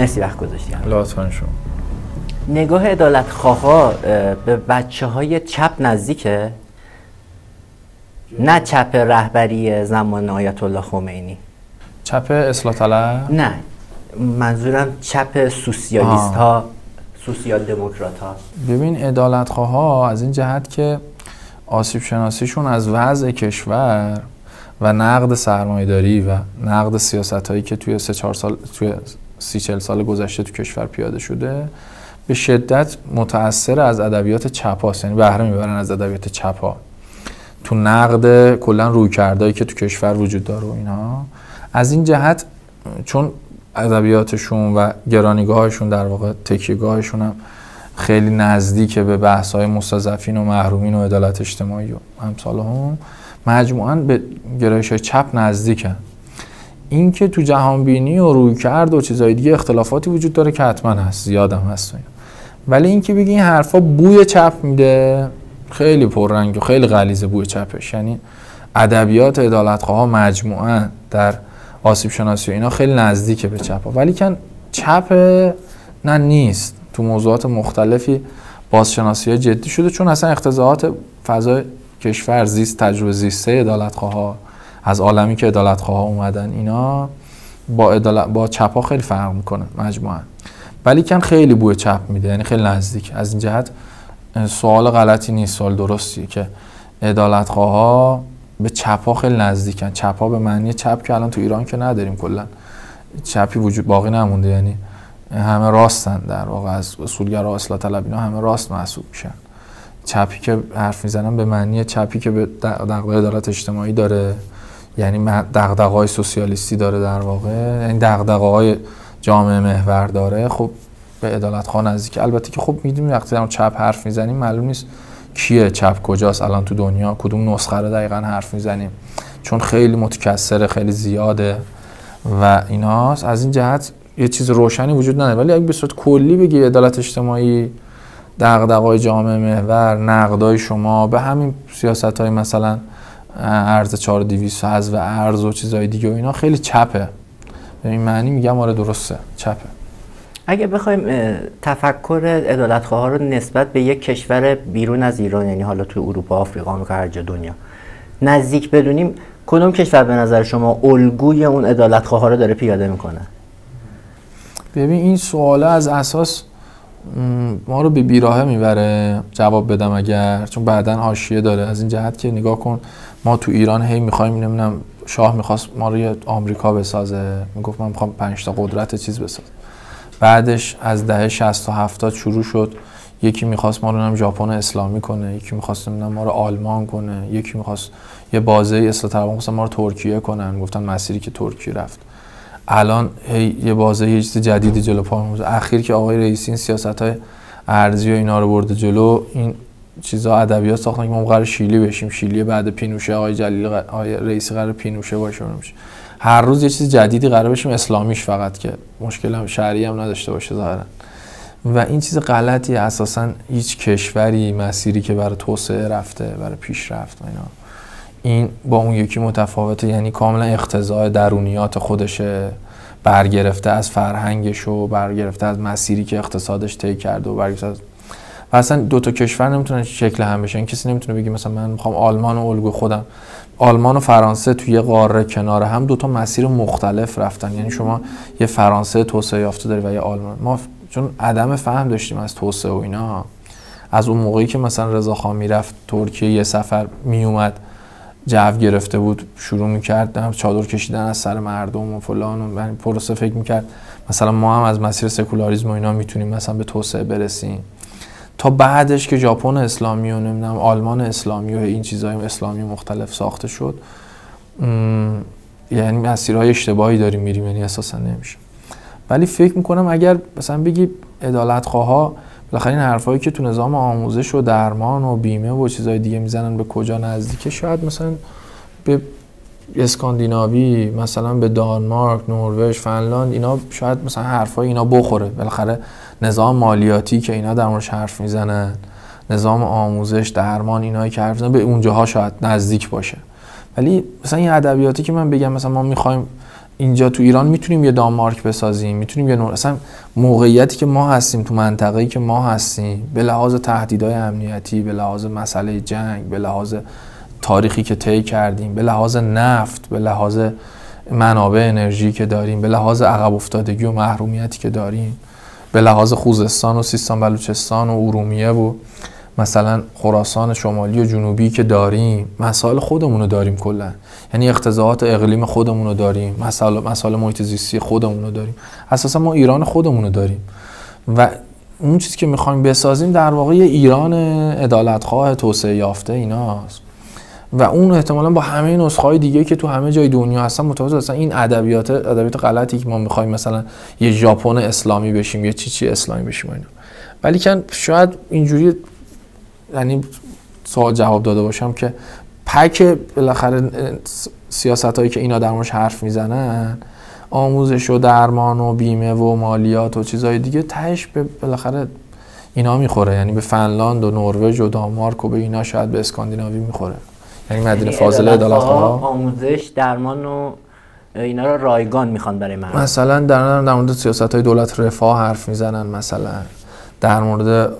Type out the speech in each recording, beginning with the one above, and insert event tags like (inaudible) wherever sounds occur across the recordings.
مرسی وقت گذاشتی. لطفا شما. نگاه عدالت خواه به بچه های چپ نزدیکه؟ نه چپ رهبری زمان آیت الله خمینی. چپ اصلاح طلب؟ نه. منظورم چپ سوسیالیست ها سوسیال دموکرات ها ببین عدالت ها از این جهت که آسیب شناسیشون از وضع کشور و نقد سرمایه‌داری و نقد سیاست هایی که توی سه چهار سال توی سی چل سال گذشته تو کشور پیاده شده به شدت متاثر از ادبیات چپ یعنی بهره می‌برن از ادبیات چپ تو نقد کلا روی کردهایی که تو کشور وجود داره و اینا از این جهت چون ادبیاتشون و گرانیگاهشون در واقع تکیهگاهشون هم خیلی نزدیک به بحث های مستضعفین و محرومین و عدالت اجتماعی و امثال هم مجموعا به گرایش های چپ نزدیکن. این که تو جهانبینی و روی کرد و چیزهای دیگه اختلافاتی وجود داره که حتما هست زیادم هست ولی اینکه بگی این حرفا بوی چپ میده خیلی پررنگ و خیلی غلیظه بوی چپش. یعنی ادبیات عدالتخواه مجموعا در آسیب شناسی و اینا خیلی نزدیکه به چپ ها. ولی کن چپ نه نیست. تو موضوعات مختلفی بازشناسی جدی شده چون اصلا اختزاعات فضای کشور زیست تجربه زیسته عدالتخواه از عالمی که عدالتخواه اومدن اینا با, با چپ ها خیلی فرق می‌کنه مجموعا. ولی کن خیلی بوی چپ میده یعنی خیلی نزدیک. از این جهت سوال غلطی نیست سوال درستیه که عدالتخواه به چپ ها خیلی نزدیکن. چپ ها به معنی چپ که الان تو ایران که نداریم کلا. چپی وجود باقی نمونده یعنی همه راستن در واقع. از اصولگرا اصلاح طلب اینا همه راست محسوب میشن. چپی که حرف می‌زنن به معنی چپی که به دغدغه عدالت اجتماعی داره. یعنی دغدغه های سوسیالیستی داره در واقع. یعنی دغدغه های جامعه محور داره. خب به عدالت خواه نزدیک. البته که خب می‌دونیم وقتی در چپ حرف می‌زنیم معلوم نیست کیه چپ کجاست. الان تو دنیا کدوم نسخه رو دقیقا حرف می‌زنیم. چون خیلی متکثره خیلی زیاده و ایناست. از این جهت یه چیز روشنی وجود نداره. ولی اگه به صورت کلی بگی عدالت اجتماعی دغدغه‌های جامعه محور نقدای شما به همین سیاست های مثلا ارز 4200 و ارز و چیزهای دیگه و اینا خیلی چپه. به این معنی میگم آره درسته چپه. اگه بخوایم تفکر عدالتخواه رو نسبت به یک کشور بیرون از ایران یعنی حالا تو اروپا آفریقا آمریکا هر جا دنیا نزدیک بدونیم کدوم کشور به نظر شما الگوی اون عدالتخواه رو داره پیاده می‌کنه؟ ببین این سواله از اساس ما رو به بیراهه می‌بره جواب بدم اگر چون بعدا حاشیه داره. از این جهت که نگاه کن ما تو ایران هی می‌خوایم نمی‌دونم شاه می‌خواست ما رو یه آمریکا بسازه. می‌گفت من می‌خوام پنج تا قدرت چیز بسازم. بعدش از دهه 60 تا 70 شروع شد. یکی می‌خواست ما رو هم ژاپن اسلامی کنه یکی می‌خواست ما رو آلمان کنه یکی می‌خواست یه بازه اصلاح طلبان ما رو ترکیه کنن. گفتن مسیری که ترکیه رفت. الان هی یه بازه یه چیز جدیدی جلو پا اخیر که آقای رئیسی این سیاست های ارزی و اینا رو برده جلو این چیزا ادبیات ساختن که ما قرار شیلی بشیم. شیلی بعد پینوشه آقای جلیل آقای رئیسی قرار پینوشه باشه هر روز یه چیز جدیدی قرار بشیم اسلامیش فقط که مشکل هم شهری هم نداشته باشه ظاهرا. و این چیز غلطی اساسا هیچ کشوری مسیری که برای توسعه رفته برای پیشرفت اینا. این با اون یکی متفاوته یعنی کاملا اختزاع درونیات خودشه برگرفته از فرهنگش و برگرفته از مسیری که اقتصادش طی کرده و برگرفته از و اصلا دو تا کشور نمی‌تونن شکل هم بشن. کسی نمی‌تونه بگه مثلا من می‌خوام آلمان و الگوی خودم. آلمان و فرانسه توی قاره کنار هم دو تا مسیر مختلف رفتن. یعنی شما یه فرانسه توسعه یافته داری و یه آلمان. ما چون عدم فهم داشتیم از توسعه و اینا. از اون موقعی که مثلا رضا خان می‌رفت ترکیه یه سفر میومد جو گرفته بود شروع می‌کرد چادر کشیدن از سر مردم و فلان و پروسه فکر می‌کرد. مثلا ما هم از مسیر سکولاریسم و اینا می‌تونیم مثلا به توسعه برسیم. تا بعدش که ژاپن اسلامی و نمی‌دونم آلمان اسلامی و این چیزهای اسلامی مختلف ساخته شد یعنی مسیرهای اشتباهی داریم میریم یعنی اساسا نمیشه. ولی فکر می‌کنم اگر مثلا بگی عدالت ها بالاخره این حرفایی که تو نظام آموزش و درمان و بیمه و چیزهای دیگه می‌زنن به کجا نزدیکه شاید مثلا به اسکاندیناوی مثلا به دانمارک نروژ فنلاند اینا شاید مثلا حرفای اینا بخوره. بالاخره نظام مالیاتی که اینا در موردش حرف می‌زنن نظام آموزش درمان اینایی که حرف به اونجاها شاید نزدیک باشه. ولی مثلا این ادبیاتی که من بگم مثلا ما می‌خوایم اینجا تو ایران می‌تونیم یه دانمارک بسازیم می‌تونیم یه نور... اصلا موقعیتی که ما هستیم تو منطقه‌ای که ما هستیم به لحاظ تهدیدهای امنیتی به لحاظ مسئله جنگ به لحاظ تاریخی که طی کردیم به لحاظ نفت به لحاظ منابع انرژی که داریم به لحاظ عقب افتادگی و محرومیتی که داریم به لحاظ خوزستان و سیستان بلوچستان و ارومیه و مثلا خراسان شمالی و جنوبی که داریم مسائل خودمون رو داریم کلا. یعنی اقتضاعات اقلیم خودمون رو داریم مسائل مسائل محیط زیستی خودمون رو داریم. اساسا ما ایران خودمون رو داریم. و اون چیزی که می‌خوایم بسازیم در واقع ایران عدالتخواه توسعه یافته ایناست. و اون احتمالا با همه نسخه های دیگه که تو همه جای دنیا هستن متفاوت هستن. این ادبیات ادبیات غلطی که ما می‌خوایم مثلا یه ژاپن اسلامی بشیم یه چی چی اسلامی بشیم اینا. ولی که شاید اینجوری یعنی سوال جواب داده باشم که پک بالاخره سیاست هایی که اینا در موردش حرف می‌زنن آموزش و درمان و بیمه و مالیات و چیزهای دیگه تهش به بالاخره اینا می‌خوره. یعنی به فنلاند و نروژ و دانمارک و به اینا شاید به اسکاندیناوی می‌خوره. یعنی مدینه فاضله عدالت آموزش درمان و اینا رو رایگان می‌خوان برای من مثلا در در مورد سیاست های دولت رفاه حرف می‌زنن مثلا در مورد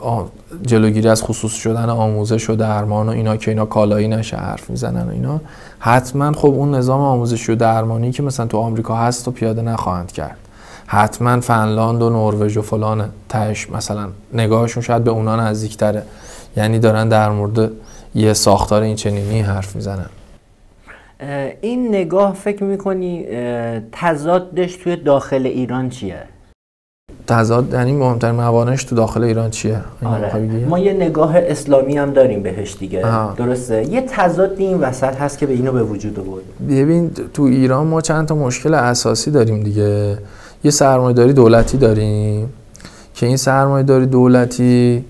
جلوگیری از خصوص شدن آموزش و درمان و اینا که اینا کالایی نشه حرف می‌زنن و اینا. حتما خب اون نظام آموزشی و درمانی که مثلا تو آمریکا هست و پیاده نخواهند کرد. حتما فنلاند و نروژ و فلان تش مثلا نگاهشون شاید به اونا نزدیکتره. یعنی دارن در مورد یه ساختار این چنینی حرف می‌زنن این نگاه فکر می‌کنی تضادش توی داخل ایران چیه؟ تضاد یعنی مهمترین موانعش تو داخل ایران چیه؟ آره. ما یه نگاه اسلامی هم داریم بهش دیگه. درسته؟ یه تضاد این وسط هست که به اینو به وجود آورد. ببین تو ایران ما چند تا مشکل اساسی داریم دیگه. یه سرمایه‌داری دولتی داریم. که این سرمایه‌داری دولتی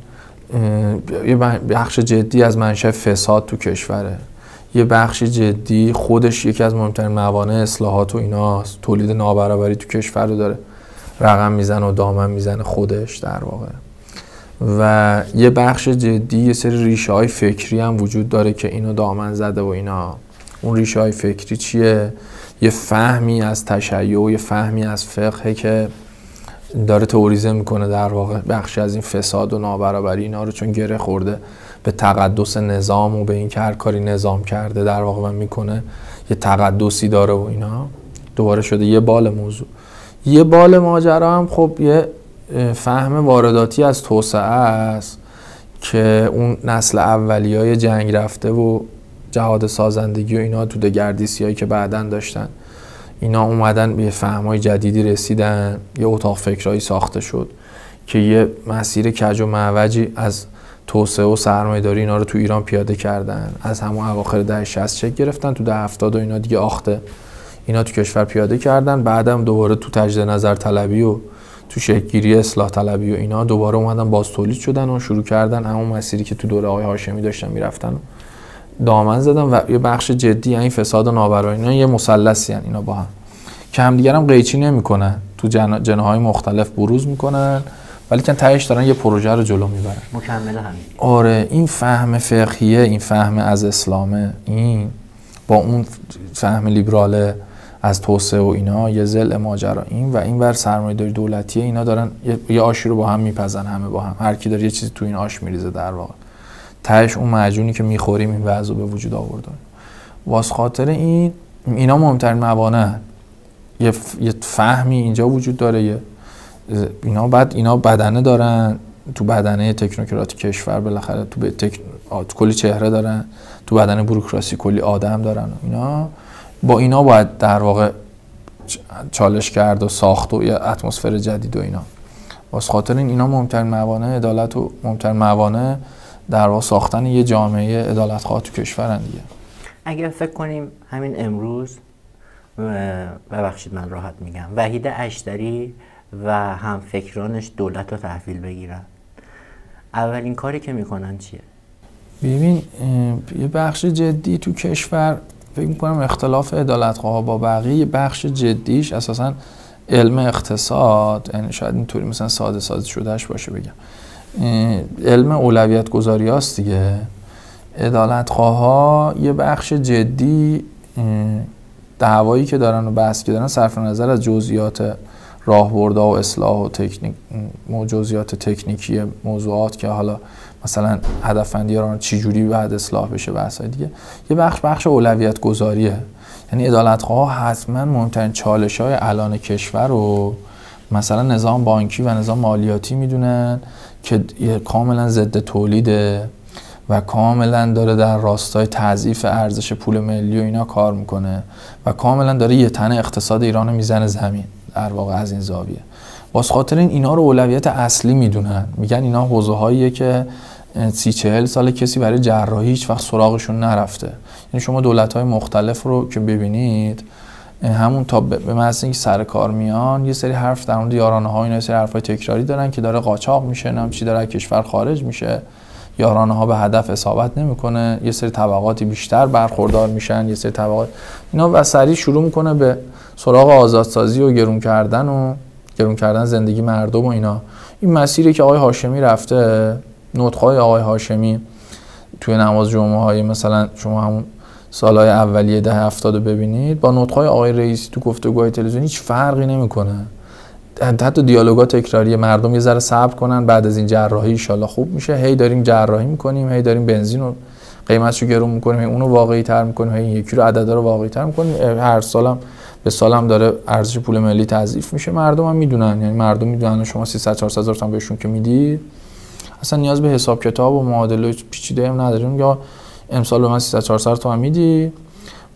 یه بخش جدی از منشأ فساد تو کشوره. یه بخش جدی خودش یکی از مهمترین موانع اصلاحات و ایناست. تولید نابرابری تو کشور رو داره. رقم می‌زنه و دامن می‌زنه خودش در واقع. و یه بخش جدی یه سری ریشه های فکری هم وجود داره که اینو دامن زده و اینا. اون ریشه های فکری چیه؟ یه فهمی از تشیع و یه فهمی از فقه که داره توریزه می‌کنه در واقع بخش از این فساد و نابرابری اینا رو چون گره خورده به تقدس نظام و به این که هر کاری نظام کرده در واقع من می‌کنه یه تقدسی داره و اینا. دوباره شده یه بال موضوع. یه بال ماجرا هم خب یه فهم وارداتی از توسعه است که اون نسل اولی های جنگ رفته و جهاد سازندگی و اینا تو دگردیسی هایی که بعدا داشتن. اینا اومدن به فهمای جدیدی رسیدن یه اتاق فکرهایی ساخته شد که یه مسیر کج و معوجی از توسعه و سرمایه داری اینا رو تو ایران پیاده کردن. از همون اواخر ده 60 چک گرفتن تو ده 70 و اینا دیگه آخته اینا تو کشور پیاده کردن. بعدم دوباره تو تجدید نظر طلبی و تو شکلگیری اصلاح طلبی و اینا دوباره اومدن باز تولید شدن و شروع کردن همون مسیری که تو دوره آقای هاشمی داشتن می‌رفتن. دامن زدن و یه بخش جدی این فساد و نابرابری. اینا یه مثلثی اینا با هم. که همدیگر هم قیچی نمی‌کنن. تو جن... جنه های مختلف بروز می‌کنن ولی که تهش دارن یه پروژه رو جلو می‌برن. مکمل همین آره این فهم فقهیه این فهم از اسلامه. این با اون فهم لیبراله از توسعه و اینا یه زل ماجرا. این و این بر سرمایه داری دولتیه اینا دارن یه آشی رو با هم میپزن همه با هم. هر کی داره یه چیزی تو این آش میریزه در واقع. تهش اون معجونی که می‌خوریم این وضع به وجود آورده واس خاطر این اینا مهمترین موانع. یه, یه فهمی اینجا وجود داره. یه اینا بعد اینا بدنه دارن. تو بدنه تکنوکراتی کشور بالاخره تو, به تک... تو کلی چهره دارن. تو بدن بروکراسی کلی آدم دارن اینا. با اینا باید در واقع چالش کرد و ساخت و یه اتمسفر جدید و اینا. واسه خاطر این اینا مهمترین موانع. عدالت و مهمترین موانع در واقع ساختن یه جامعه عدالت خواه تو کشورن دیگه. اگر فکر کنیم همین امروز ببخشید من راحت میگم وحید اشتری و هم فکرانش دولت رو تحویل بگیرن. اولین کاری که می‌کنن چیه؟ ببین یه بخش جدی تو کشور فکر می‌کنم اختلاف عدالتخواه با بقیه بخش جدیش اساسا علم اقتصاد یعنی شاید اینطوری مثلا ساده ساده شدهش باشه بگم. علم اولویت گذاری هاست دیگه. عدالتخواه ها یه بخش جدی دعوایی که دارن و بحث که دارن صرف نظر از جزئیات راهبردها و اصلاح و تکنیک جزئیات تکنیکی موضوعات که حالا مثلا هدفمندی رو چجوری بعد اصلاح بشه بحث دیگه یه بخش بخش اولویت گذاریه یعنی عدالتخواه حتما مهمترین چالش های الان کشور رو مثلا نظام بانکی و نظام مالیاتی می‌دونن. که کاملا ضد تولیده و کاملا داره در راستای تضعیف ارزش پول ملی و اینا کار می‌کنه و کاملا داره یه تنه اقتصاد ایران می‌زنه زمین در واقع از این زاویه. باز خاطر این اینا رو اولویت اصلی می‌دونن. میگن اینا حوزه هاییه که سی چهل سال کسی برای جراحی هیچ وقت سراغشون نرفته. یعنی شما دولت های مختلف رو که ببینید همون تا به محض اینکه سر کار میان یه سری حرف در مورد یارانه ها اینا سری حرفای تکراری دارن که داره قاچاق میشه نم چی داره کشور خارج میشه. یارانه ها به هدف اصابت نمی‌کنه یه سری طبقاتی بیشتر برخوردار میشن یه سری طبقات اینا و سریع شروع می‌کنه به سراغ آزادسازی و گرون کردن و گرون کردن زندگی مردم و اینا. این مسیری که آقای هاشمی رفته نطقهای آقای هاشمی توی نماز جمعه های مثلا شما همون سالهای اولیه ده هفتاد رو ببینید با نطقهای آقای رئیسی تو گفتگوهای تلویزیونی هیچ فرقی نمی‌کنه. حتی دیالوگا تکراری مردم یه ذره صبر کنن بعد از این جراحی ان خوب میشه. هی داریم جراحی می‌کنیم هی داریم بنزین رو قیمتشو گرون می‌کنیم هی اونو واقعی تر می‌کنیم هی یکی رو عددا رو واقعی تر می‌کنیم. هر سالم به سالم داره ارزش پول ملی تضعیف میشه. مردم هم می‌دونن یعنی مردم می‌دونن شما 300 400 هزار تومان بهشون که می‌دید. اصلا نیاز به حساب کتاب و معادله پیچیده هم نداریم. یا امسال به من 300 400 تومان میدی؟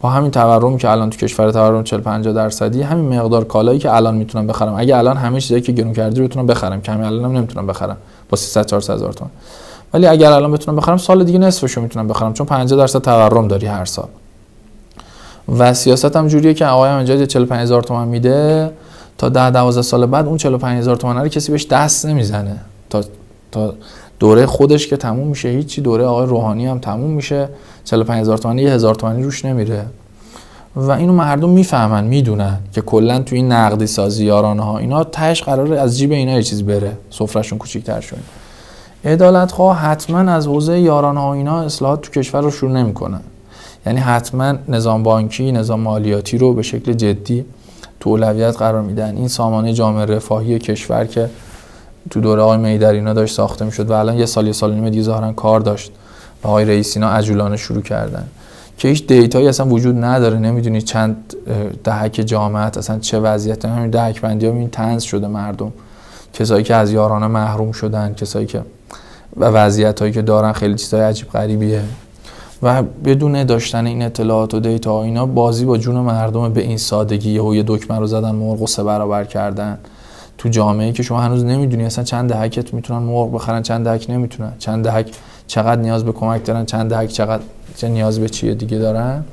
با همین تورم که الان تو کشور تورم 40 50 درصدی همین مقدار کالایی که الان می‌تونم بخرم. اگه الان همه چیزایی که گرون کردی رو بتونم بخرم. کمی الانم نمی‌تونم بخرم با 300 400 هزار تومان. ولی اگر الان بتونم بخرم سال دیگه نصفشو می‌تونم بخرم. چون 50 درصد تورم داری هر سال. و سیاست هم جوریه که آقای امجاد 45 هزار تومان میده. تا 10 12 سال بعد اون 45 هزار تومان رو کسی بهش دست نمی‌زنه. تا تا دوره خودش که تموم میشه هیچی. دوره آقای روحانی هم تموم میشه. 45 هزار تومانی هزار تومانی روش نمیره. و اینو مردم می‌فهمن می‌دونن که کلا تو این نقدی سازی یارانه ها اینا تهش قراره از جیب اینا یه چیز بره سفرهشون کوچیک‌تر شده عدالت خواه حتما از حوزه یارانه ها اینا اصلاحات تو کشور رو شروع نمی‌کنن یعنی حتما نظام بانکی نظام مالیاتی رو به شکل جدی تو اولویت قرار میدن. این سامانه جامعه رفاهی کشور که تو دوره آقای میدر اینا داشت ساخته می‌شد و الان یه سال یه سال نیمه دیگه ظاهرا کار داشت. و آقای رئیس اینا عجولانه شروع کردن. که هیچ دیتایی اصلا وجود نداره. نمی‌دونی چند دهک جامعه اصلا چه وضعیت. همین دهک بندی ها این تنز شده مردم. کسایی که از یارانه محروم شدن کسایی که و وضعیت هایی که دارن خیلی چیزای عجیب غریبیه. و بدون داشتن این اطلاعات و دیتا اینا بازی با جون مردم به این سادگی یه دکمه رو زدن مرغ و سه برابر کردن. تو جامعه که شما هنوز نمی‌دونی اصلا چند دهکت می‌تونن مرغ بخرن چند دهک نمی‌تونن چند دهک چقدر نیاز به کمک دارن چند دهک چقدر چه نیاز به چیه دیگه دارن.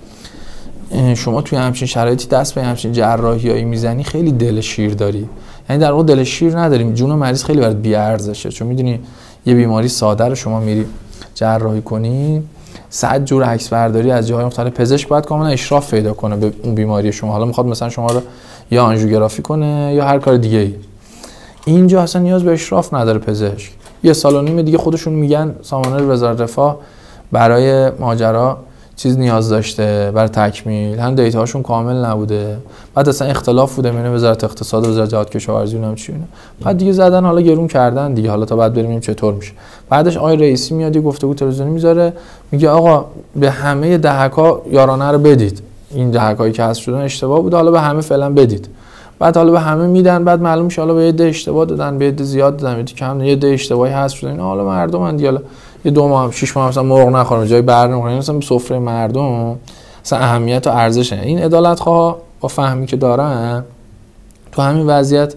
شما توی همچین شرایطی دست به همچین جراحیایی می‌زنی خیلی دل شیر داری. یعنی در واقع دل شیر نداریم. جون مریض خیلی برات بی ارزشه چون می‌دونی یه بیماری ساده رو شما میری جراحی کنی صد جور عکس برداری از جاهای مختلف. پزشک باید کاملا اشراف پیدا کنه به اون بیماری شما. حالا می‌خواد مثلا شما رو یا آنژیوگرافی کنه یا هر کار دیگه ای اینجا اصلا نیاز به اشراف نداره پزشک. یه سال و نیم دیگه خودشون میگن سامانه وزارت رفاه برای ماجرا چیز نیاز داشته برای تکمیل. هم دیتاشون کامل نبوده. بعد اصلا اختلاف بوده بین وزارت اقتصاد و وزارت جهاد کشاورزی اونم چی بعد دیگه زدن حالا گرون کردن دیگه. حالا تا بعد بریم چطور میشه. بعدش آقای رئیسی میاد یه گفتگو تلویزیونی می‌ذاره. میگه آقا به همه دهکا یارانه رو بدید. این دهکایی که هست شدن اشتباه بوده. حالا به همه فعلا بدید. بعد حالا به همه میدن بعد معلوم میشه حالا به یه اشتباه دادن به یه زیاد دادن یه کم یه ده اشتباهی هست شده. اینا حالا مردم اند حالا یه دو ماه شش ماه مثلا مرغ نخورن جای بر نمی‌خورن. مثلا به سفره مردم مثلا اهمیت و ارزش این عدالت خواه با فهمی که دارن تو همین وضعیت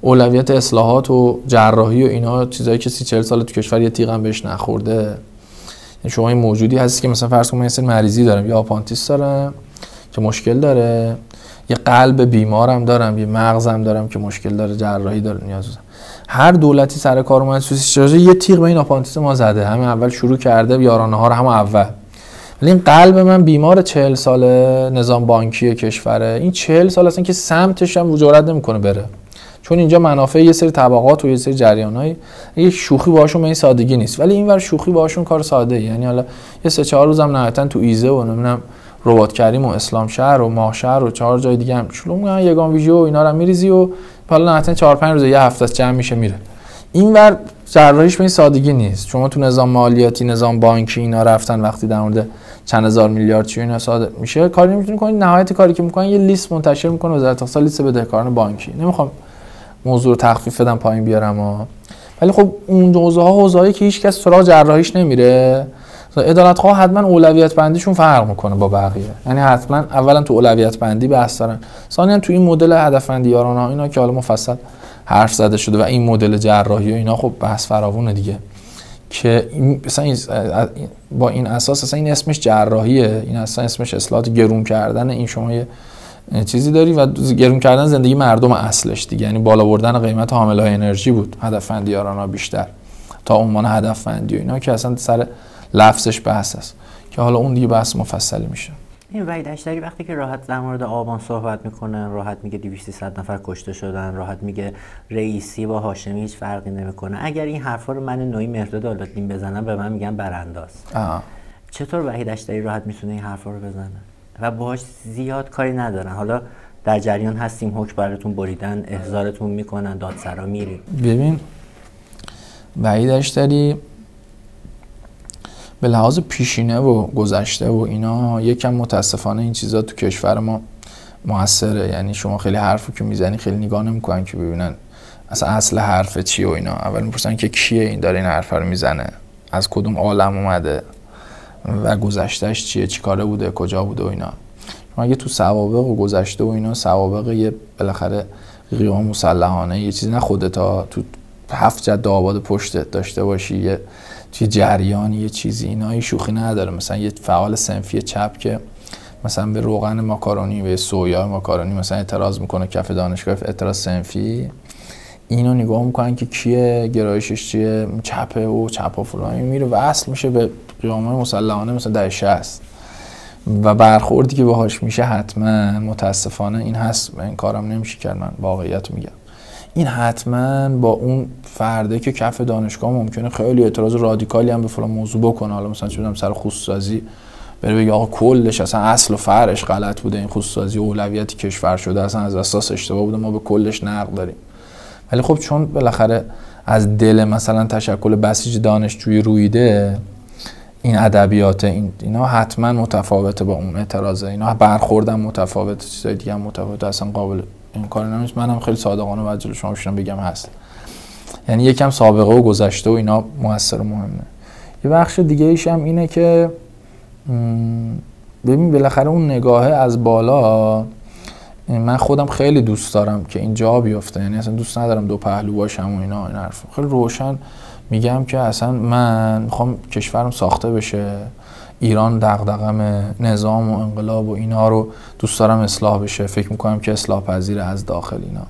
اولویت اصلاحات و جراحی و اینا چیزایی که 30 40 سال تو کشور یه تیغم بهش نخورده. یعنی شما این موجودی هستی که مثلا فرض کن من مریضی دارم یا آپاندیس دارم. که مشکل داره. یه قلب بیمارم دارم یه مغزم دارم که مشکل داره جراحی داره نیاز دارم. هر دولتی سر کار اومد سوسیس یه تیغ به این آپاندیس ما زده؟ همین اول شروع کرده یارانه ها رو هم اول. ولی این قلب من بیمار چهل ساله نظام بانکی کشوره. این چهل سال اصلا که سمتش هم وجورت نمی‌کنه بره. چون اینجا منافع یه سری طبقات و یه سری جریانای یک شوخی باشون به این سادگی نیست. ولی اینور شوخی باشون کار ساده یعنی حالا یه سه چهار روزم نهایتا تو ایزه و نمی‌دونم ربات کریم و اسلام شهر و ماه شهر و چهار جای دیگه هم. شلوغ میگن یگان ویژه و اینا رو میریزی و حالا نه 4 5 روز یه هفته جمع میشه میره. اینور جراحیش به این سادگی نیست. شما تو نظام مالیاتی نظام بانکی اینا رفتن وقتی در مورد چند هزار میلیارد چی اینا صادر میشه کاری نمی‌تونی کنی. نهایت کاری که می‌کنن یه لیست منتشر می‌کنه وزارت اقتصاد لیست بدهکاران بانکی. نمی‌خوام موضوع رو تخفیف بدم پایین بیارم ها. ولی خب اون حوزه ها حوزه‌ای که هیچ کس سراغ جراحیش نمیره. ادالت خواه حتما اولویت بندیشون فرق می‌کنه با بقیه. یعنی حتما اولا تو اولویت بندی بحث دارن. ثانیا تو این مدل هدف یارانه اینا که حالا مفصل حرف زده شده و این مدل جراحی و اینا خب بحث فراوونه دیگه. که مثلا با این اساس اصلا این اسمش جراحیه. این اصلا اسمش اصلاحات گرون کردن این شما یه چیزی داری و گرون کردن زندگی مردم اصلش دیگه. یعنی بالا بردن قیمت حامل های انرژی بود. هدف فندی بیشتر. تا عنوان هدف و اینا که اصلا سر لفظش بحث است. که حالا اون دیگه بحث مفصلی میشه. این وحید اشتری وقتی که راحت در مورد آبان صحبت می‌کنه راحت میگه 200 نفر کشته شدن راحت میگه رئیسی با هاشمی هیچ فرقی نمی‌کنه. اگر این حرفا رو من نوعی مهرداد آلاتین بزنم به من میگن برانداز. چطور وحید اشتری راحت می‌تونه این حرفا رو بزنه؟ و باهاش زیاد کاری ندارن. حالا در جریان هستیم حکم براتون بریدن احضارتون می‌کنن دادسرا میریم. ببین وحید اشتری به لحاظ پیشینه و گذشته و اینا یکم متاسفانه این چیزا تو کشور ما موثره. یعنی شما خیلی حرفی که می‌زنی خیلی نگاه نمی‌کنن که ببینن اصلا اصل حرف چیه و اینا. اول می‌پرسن که کیه این داره این حرف رو می‌زنه؟ از کدوم عالم اومده؟ و گذشتهش چیه؟ چیکاره بوده؟ کجا بوده و اینا. شما اگه تو سوابق و گذشته و اینا سوابق یه بالاخره قیام مسلحانه یه چیزی. نه خودتا تو هفت جد آباد پشت داشته باشی یه توی جریان یه چیزی اینا شوخی نداره. مثلا یه فعال سنفی چپ که مثلا به روغن ماکارونی به سویا ماکارونی مثلا اعتراض می‌کنه کف دانشگاه اعتراض سنفی. اینو نگاه می‌کنن که کیه گرایشش چیه چپه و چپ و میره و اصل میشه به قیامه مسلحانه مثلا در و برخوردی که باهاش میشه حتما متاسفانه این هست. این کارم نمیشه کرد من واقعیت میگم. این حتما با اون فرده که کف دانشگاه ممکنه خیلی اعتراض رادیکالی هم به فلان موضوع بکنه. حالا مثلا چه سر خصوصی بره بگه آقا کلش اصلا اصل و فرش غلط بوده این خصوصی اولویتی کشور شده اصلا از اساس اشتباه بوده ما به کلش نقد داریم. ولی خب چون بالاخره از دل مثلا تشکل بسیج دانشجویی رویده این ادبیات این اینا حتما متفاوته با اون اعتراضه. اینا برخوردن متفاوت چیزای دیگه هم متفاوت اصلا قابل این کار نمیشه منم خیلی صادقانه بعد جلو شما بشینم بگم هست. یعنی یکم سابقه و گذشته و اینا موثر و مهمه. یه بخش دیگه ایش هم اینه که ببین بالاخره اون نگاهه از بالا من خودم خیلی دوست دارم که اینجا بیفته. یعنی اصلا دوست ندارم دو پهلو باشم و اینا این حرف خیلی روشن میگم که اصلا من می‌خوام کشورم ساخته بشه. ایران دغدغم نظام و انقلاب و اینا رو دوست دارم اصلاح بشه. فکر می‌کنم که اصلاح پذیر از داخل اینا.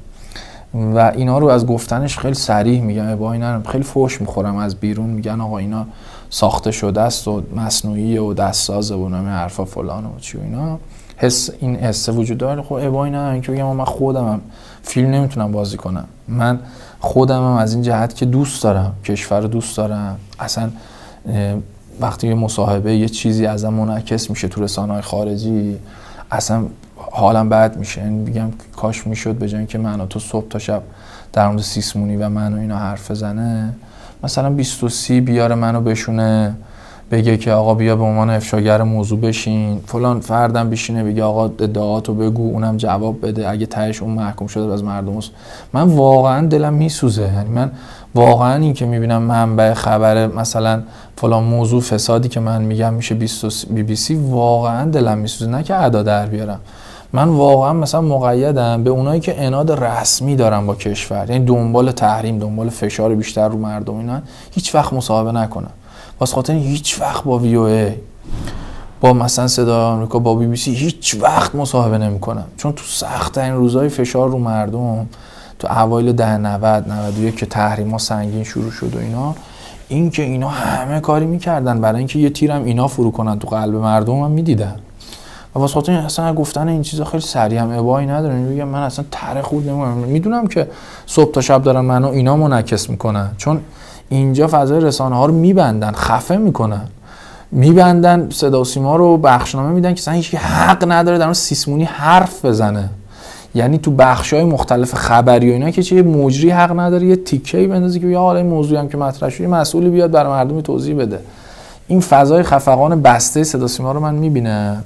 و اینا رو از گفتنش خیلی سریح میگم با اینا خیلی فوش می‌خورم. از بیرون میگن آقا اینا ساخته شده است و مصنوعی و دستسازه و نمی حرفا فلان و چی و اینا. حس این حسه وجود داره. خب ابایی نه که بگم من خودمم فیلم نمی‌تونم بازی کنم. من خودمم از این جهت که دوست دارم کشور رو دوست دارم. اصلا وقتی یه مصاحبه یه چیزی ازم منعکس میشه تو رسانه خارجی اصلا حالم بد میشه. یعنی میگم کاش می‌شد به جای که من و تو صبح تا شب در مورد سیسمونی و من و اینا حرف بزنه مثلا 23 بیاره منو بشونه بگه که آقا بیا به عنوان افشاگر موضوع بشین. فلان فردم بشینه بگه آقا ادعاتو بگو اونم جواب بده. اگه تهش اون محکوم شده از مردم من واقعا دلم میسوزه. یعنی من واقعا این که می‌بینم منبع خبر مثلا فلان موضوع فسادی که من میگم میشه بی بی سی واقعا دلم میسوزه نه که ادا در بیارم. من واقعا مثلا مقیدم به اونایی که اناد رسمی دارن با کشور یعنی دنبال تحریم دنبال فشار بیشتر رو مردم اینا هیچ وقت مصاحبه نکنن واسه خاطر هیچ وقت با وی او با مثلا صدا آمریکا با بی بی سی هیچ وقت مصاحبه نمی‌کنم. چون تو سخت این روزای فشار رو مردم تو اوایل ده 90 91 که تحریم ها سنگین شروع شد و اینا این که اینا همه کاری می‌کردن. برای اینکه یه تیرم اینا فرو کنن تو قلب مردم هم می‌دیدن. و واسه خاطر اصلا گفتن این چیزا خیلی سریع هم ابایی نداره میگم من اصلا تره خود نمی‌دونم می‌دونم که صبح تا شب دارن منو اینا منعکس می‌کنن. چون اینجا فضای رسانه ها رو میبندن خفه می‌کنن. میبندن صدا و سیما رو بخشنامه میدن که اصلا هیچ حق نداره در اون سیسمونی حرف بزنه. یعنی تو بخش های مختلف خبری و اینا که چه مجری حق نداره یه تیکه بندازه که یا حالا این موضوعی هم که مطرح شد مسئولی بیاد برای مردم توضیح بده. این فضای خفقان بسته صدا سیما رو من می‌بینم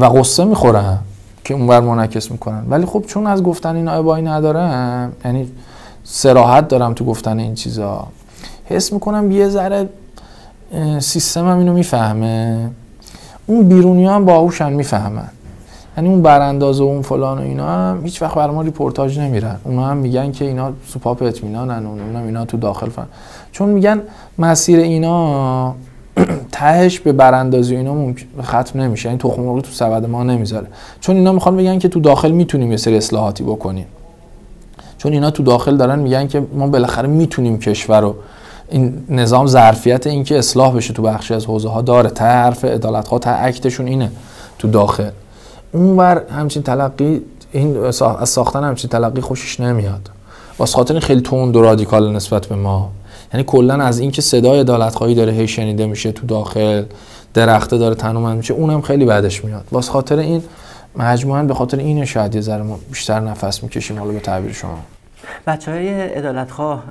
و غصه می‌خورم که اونور منعکس می‌کنن. ولی خب چون از گفتن این ابایی ندارم یعنی صراحت دارم تو گفتن این چیزا. حس می‌کنم یه ذره سیستم هم اینو می‌فهمه. اون بیرونی هم باهوشن می‌فهمن. یعنی اون برانداز و اون فلان و اینا هم هیچ وقت برای ما ریپورتاج نمیرن. اونا هم میگن که اینا سوپاپ اطمینانن اون اینا تو داخل فن. چون میگن مسیر اینا (clears throat) تهش به براندازی اینا ممکن ختم نمیشه. یعنی تخم مرغ تو سبد ما نمی‌ذاره. چون اینا می‌خوان بگن که تو داخل می‌تونیم یه سری اصلاحاتی بکنیم. چون اینا تو داخل دارن میگن که ما بالاخره می‌تونیم کشور رو این نظام ظرفیت این که اصلاح بشه تو بخشی از حوزه ها داره حرف عدالت ها اکتشون اینه تو داخل. اونور همچین تلقی این از ساختن همچین تلقی خوشش نمیاد. واسه خاطر خیلی تند و رادیکال نسبت به ما. یعنی کلا از اینکه صدای عدالت خواهی داره هی شنیده میشه تو داخل درخته داره تنومند میشه اونم خیلی بعدش میاد. واسه خاطر این مجموعا به خاطر این شاید یه ذره بیشتر نفس می‌کشیم حالا به تعبیر شما. بچه های عدالتخواه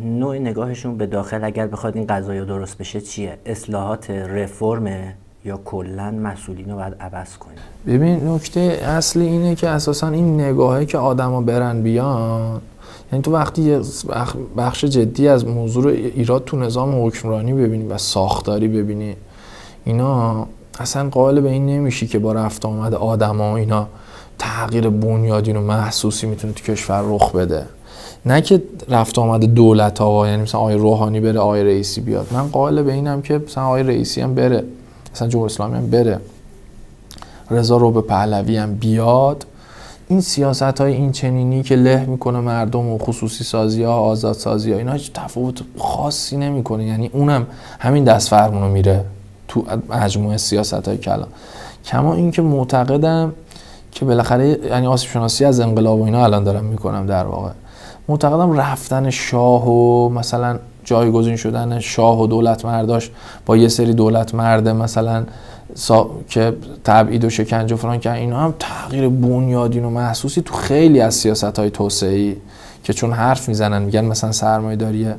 نوع نگاهشون به داخل اگر بخواد این قضایی درست بشه چیه؟ اصلاحات رفرم یا کلا مسئولین رو باید عوض کنیم؟ ببین نکته اصلی اینه که اساسا این نگاهی که آدما برن بیان یعنی تو وقتی بخش جدی از موضوع ایراد تو نظام حکمرانی ببینی و ساختاری ببینی اینا اصلا قائل به این نمیشی که با رفت آمد آدما اینا تغییر بنیادین و محسوسی می‌تونه تو کشور رخ بده. نه که رفت آمد دولت ها یعنی مثلا آقای روحانی بره آقای رئیسی بیاد. من قائل به اینم که مثلا آقای رئیسی هم بره. مثلا جمهوری اسلامی هم بره. رضا رو به پهلوی هم بیاد. این سیاست های این چنینی که له می‌کنه مردم و خصوصی سازی ها آزاد سازی ها اینا هیچ تفاوت خاصی نمی‌کنه. یعنی اونم همین دست فرمونو میره تو مجموعه سیاست های کلان کما اینکه معتقدم که بالاخره یعنی آسیب شناسی از انقلاب و اینا الان دارم می‌کنم در واقع. معتقدم رفتن شاه و مثلا جایگزین شدن شاه و دولت مرداش با یه سری دولت مرده مثلا سا... که تبعید و شکنجه فران که اینا هم تغییر بنیادین و محسوسی تو خیلی از سیاست های توسعه که چون حرف می‌زنن میگن مثلا سرمایه داریه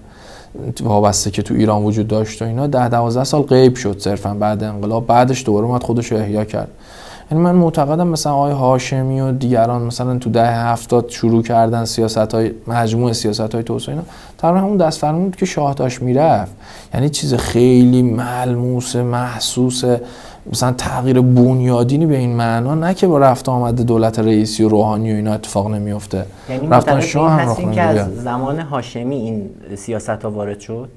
وابسته که تو ایران وجود داشت و اینا ده دوازده سال غیب شد صرفا بعد انقلاب بعدش دوباره اومد خودش رو احیا کرد. یعنی من معتقدم مثلا آقای هاشمی و دیگران مثلا تو ده هفتاد شروع کردن سیاست های مجموع سیاست های توسعه اینا تقریبا همون دست فرمون که شاه داشت می‌رفت. یعنی چیز خیلی ملموس محسوس مثلا تغییر بنیادینی به این معنا نه که با رفت آمد دولت رئیسی و روحانی و اینا اتفاق نمیفته یعنی رفتن شاه هم که از زمان هاشمی این سیاست ها وارد شد؟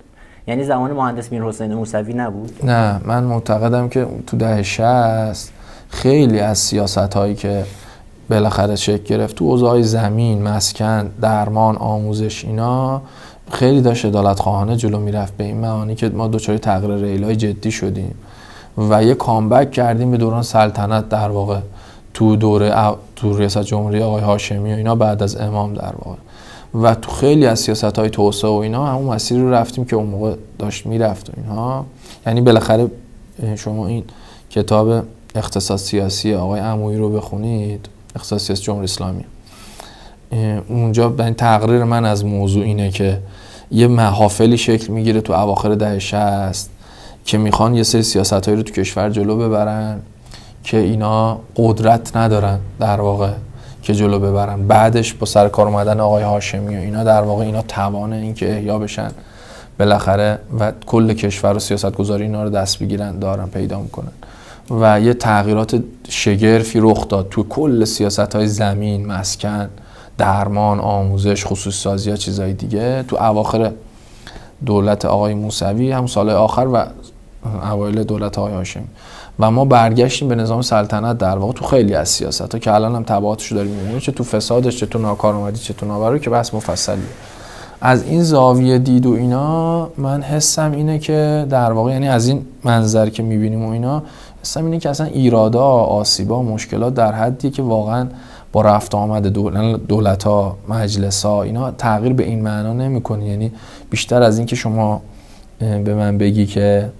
یعنی زمان مهندس میر حسین موسوی نبود؟ نه من معتقدم که تو دهه 60 خیلی از سیاست هایی که بالاخره شکل گرفت تو اوضاع زمین مسکن درمان آموزش اینا خیلی داشت عدالت خواهانه جلو می‌رفت به این معانی که ما دچار تغییر ریلای جدی شدیم و یه کامبک کردیم به دوران سلطنت در واقع تو دوره تو ریاست جمهوری آقای هاشمی و اینا بعد از امام در واقع. و تو خیلی از سیاست های توسعه و اینا همون مسیر رو رفتیم که اون موقع داشت می‌رفت و اینها. یعنی بالاخره شما این کتاب اقتصاد سیاسی آقای عمویی رو بخونید. اقتصاد سیاسی جمهوری اسلامی. اونجا به تقریر من از موضوع اینه که یه محافلی شکل می‌گیره تو اواخر دهه 60 که می‌خوان یه سری سیاست هایی رو تو کشور جلو ببرن که اینا قدرت ندارن در واقع که جلو ببرن. بعدش با سر کار اومدن آقای هاشمی و اینا در واقع اینا توان اینکه احیا بشن بالاخره و کل کشور و سیاست گذاری اینا رو دست بگیرن دارن پیدا می‌کنن. و یه تغییرات شگرفی رخ داد تو کل سیاست های زمین مسکن درمان آموزش خصوص سازی ها چیزهای دیگه. تو اواخر دولت آقای موسوی هم سال آخر و اوایل دولت آقای هاشمی. و ما برگشتیم به نظام سلطنت در واقع تو خیلی از سیاست ها که الان هم تبعاتش داریم می‌بینیم چه تو فسادش چه تو ناکارآمدی چه تو نابرابری که بس مفصلیه. از این زاویه دید و اینا من حسم اینه که در واقع یعنی از این منظر که می‌بینیم و اینا حسم اینه که اصلا ایرادا آسیبا مشکلات در حدی که واقعا با رفت آمد دولت ها مجلس ها اینا تغییر به این معنا نمی‌کنه. یعنی بیشتر از اینکه شما به من بگی که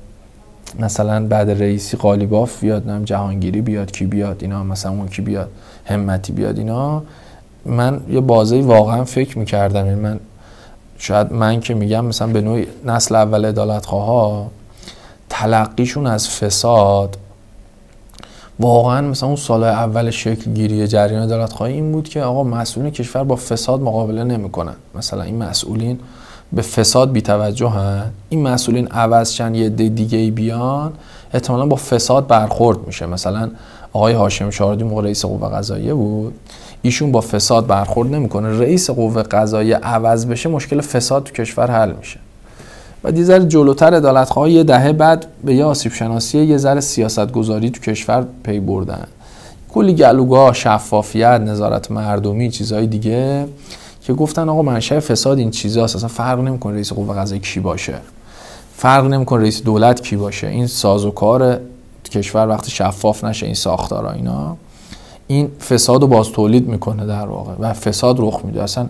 مثلا بعد رئیسی قالیباف بیاد نم جهانگیری بیاد کی بیاد اینا مثلا اون کی بیاد همتی بیاد اینا من یه بازه واقعا فکر می‌کردم. یعنی من شاید من که میگم مثلا به نوعی نسل اول عدالت تلقیشون از فساد واقعا مثلا اون سال اول شکل گیری جریان عدالت خواهی این بود که آقا مسئولین کشور با فساد مقابله نمی‌کنن. مثلا این مسئولین به فساد بی توجه هن. این مسئولین عوض شن یه دیگه ای بیان احتمالا با فساد برخورد میشه. مثلا آقای هاشم شاردی موقع رئیس قوه قضاییه بود. ایشون با فساد برخورد نمی‌کنه. رئیس قوه قضاییه عوض بشه مشکل فساد تو کشور حل میشه. و یه جلوتر عدالت یه دهه بعد به یه آسیب شناسی یه ذره سیاست گذاری تو کشور پی بردن. کلی گلوگاه شفافیت نظارت مردمی چیزهای دیگه که گفتن آقا منشأ فساد این چیزاست اصلا فرق نمی‌کنه رئیس قوه قضاییه کی باشه. فرق نمی‌کنه رئیس دولت کی باشه. این سازوکار کشور وقتی شفاف نشه این ساختارا اینا این فساد رو باز تولید می‌کنه در واقع و فساد رخ میده. اصلا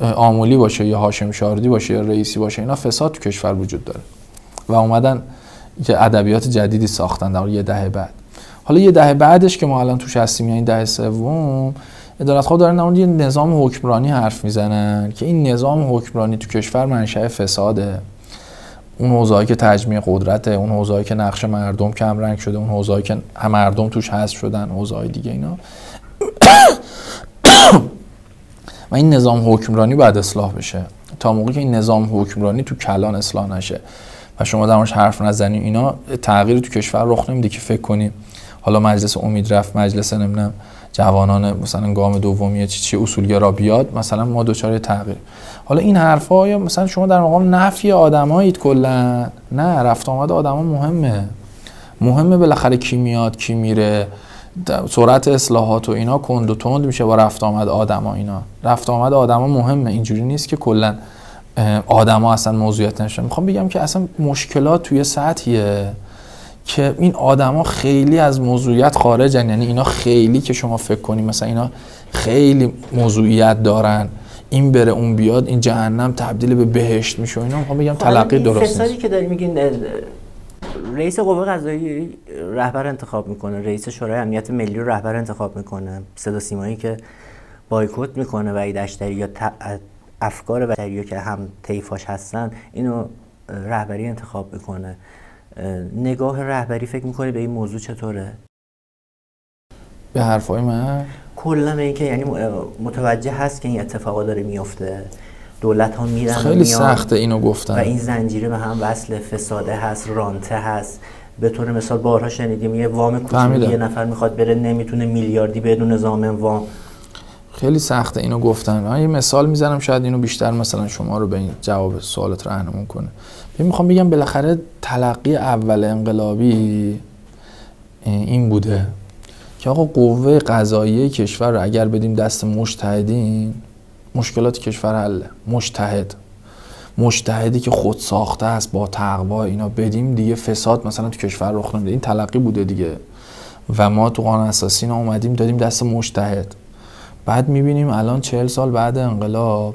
آمولی باشه یا هاشم شاردی باشه یا رئیسی باشه اینا فساد تو کشور وجود داره. و اومدن که ادبیات جدیدی ساختن در یه دهه بعد. حالا یه دهه بعدش که ما الان توش هستیم یعنی دهه سوم ادارت خواه دارن در یه نظام حکمرانی حرف می‌زنن که این نظام حکمرانی تو کشور منشأ فساده. اون حوزه‌ای که تجمیع قدرته اون حوزه‌ای که نقش مردم کم رنگ شده اون حوزه‌ای که مردم توش حذف شدن حوزه‌های دیگه اینا. و این نظام حکمرانی باید اصلاح بشه. تا موقعی که این نظام حکمرانی تو کلان اصلاح نشه و شما در حرف نزنی اینا تغییر تو کشور رخ نمیده که فکر کنیم حالا مجلس امید رفت مجلس نمی‌دونم جوانان مثلا گام دومی چی چی اصولگرا بیاد مثلا ما دوچار تغییر. حالا این حرفا یا مثلا شما در مقام نفی آدمایید کلا. نه رفت آمد آدما مهمه. مهمه بالاخره کی میاد کی میره. سرعت اصلاحات و اینا کند و تند میشه با رفت آمد آدما اینا. رفت آمد آدما مهمه اینجوری نیست که کلا آدما اصلا موضوعیت نشه. می‌خوام بگم که اصلا مشکلات توی سطحیه که این آدما خیلی از موضوعیت خارجن. یعنی اینا خیلی که شما فکر کنید مثلا اینا خیلی موضوعیت دارن. این بره اون بیاد این جهنم تبدیل به بهشت میشه اینا. می‌خوام بگم خب، تلقی درست نیست. که داری میگین رئیس قوه قضایی رهبر انتخاب می‌کنه رئیس شورای امنیت ملی رو رهبر انتخاب می‌کنه. صدا سیمایی که بایکوت می‌کنه و دشتری یا افکار و که هم تیفاش هستن اینو رهبری انتخاب می‌کنه. نگاه رهبری فکر می‌کنی به این موضوع چطوره؟ به حرفای من؟ کلا اینکه یعنی متوجه هست که این اتفاقا داره میفته دولت ها میرن خیلی سخته اینو گفتن. و این زنجیره به هم وصل فساده هست رانته هست. به طور مثال بارها شنیدیم یه وام کوچیک یه نفر می‌خواد بره نمی‌تونه میلیاردی بدون زامن وام. خیلی سخته اینو گفتن. من یه مثال می‌زنم شاید اینو بیشتر مثلا شما رو به این جواب سوالت راهنمون کنه. می‌خوام بگم بالاخره تلقی اول انقلابی این بوده که آقا قوه قضایی کشور رو اگر بدیم دست مشتهدین مشکلات کشور حله مشتهد مشتهدی که خود ساخته است با تقوا اینا بدیم دیگه فساد مثلا تو کشور رخ نمیده. این تلقی بوده دیگه. و ما تو قانون اساسی اومدیم دادیم دست مشتهد بعد می‌بینیم الان چهل سال بعد انقلاب.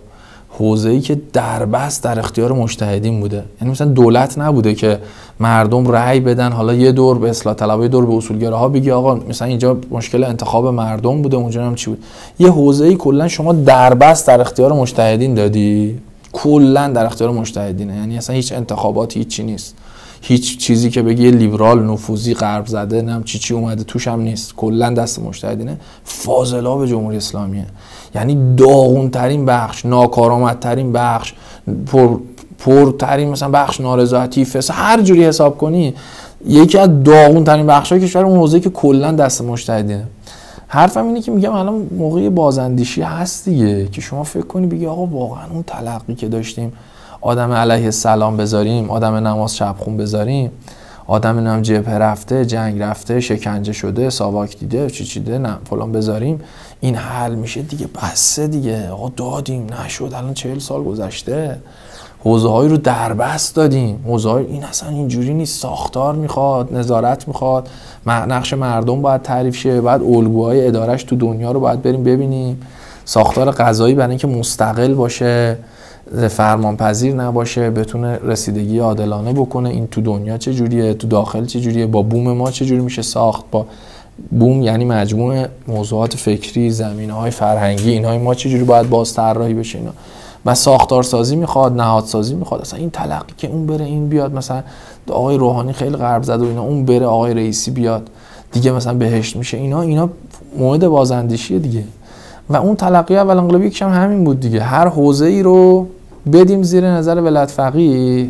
حوزه ای که دربست در اختیار مشتهدین بوده. یعنی مثلا دولت نبوده که مردم رأی بدن حالا یه دور به اصلاح طلب یه دور به اصولگراها بگی آقا مثلا اینجا مشکل انتخاب مردم بوده اونجا هم چی بود؟ یه حوزه ای کلا شما دربست در اختیار مشتهدین دادی. کلا در اختیار مشتهدینه یعنی اصلا هیچ انتخاباتی هیچی نیست. هیچ چیزی که بگی لیبرال نفوذی غرب زده نم چی چی اومده توش هم نیست. کلا دست مشتهدینه. به جمهوری اسلامیه. یعنی داغون ترین بخش ترین بخش پر پرترین مثلا بخش نارضایتی فساد هر جوری حساب کنی یکی از داغون ترین بخش های کشور اون حوزه که کلا دست مجتهدینه حرفم اینه که میگم الان موقع بازندیشی هست دیگه که شما فکر کنی بگی آقا واقعا اون تلقی که داشتیم آدم علیه سلام بذاریم آدم نماز شبخون بذاریم آدم نم جبهه رفته جنگ رفته شکنجه شده ساواک دیده چی چیده نه فلان بذاریم. این حل میشه دیگه بسه دیگه. آقا دادیم نشد الان چهل سال گذشته. حوزه هایی رو دربست دادیم. حوزه های این اصلا اینجوری نیست. ساختار می‌خواد نظارت می‌خواد. نقش مردم باید تعریف شه. بعد الگوهای ادارش تو دنیا رو باید بریم ببینیم. ساختار غذایی برای اینکه مستقل باشه. فرمان پذیر نباشه بتونه رسیدگی عادلانه بکنه. این تو دنیا چه جوریه؟ تو داخل چه جوریه؟ با بوم ما چه جوری میشه ساخت؟ با بوم یعنی مجموع موضوعات فکری زمینه های فرهنگی اینهای ما چه جوری باید باز طراحی بشه اینا؟ و ساختارسازی می‌خواد نهادسازی می‌خواد. اصلا این تلقی که اون بره این بیاد مثلا آقای روحانی خیلی غرب زد و اینا اون بره آقای رئیسی بیاد دیگه مثلا بهشت میشه. اینا اینا موعد بازاندیشیه دیگه. و اون تلقی اول انقلابی هم همین بود دیگه. هر حوزه ای رو بدیم زیر نظر ولایت فقیه.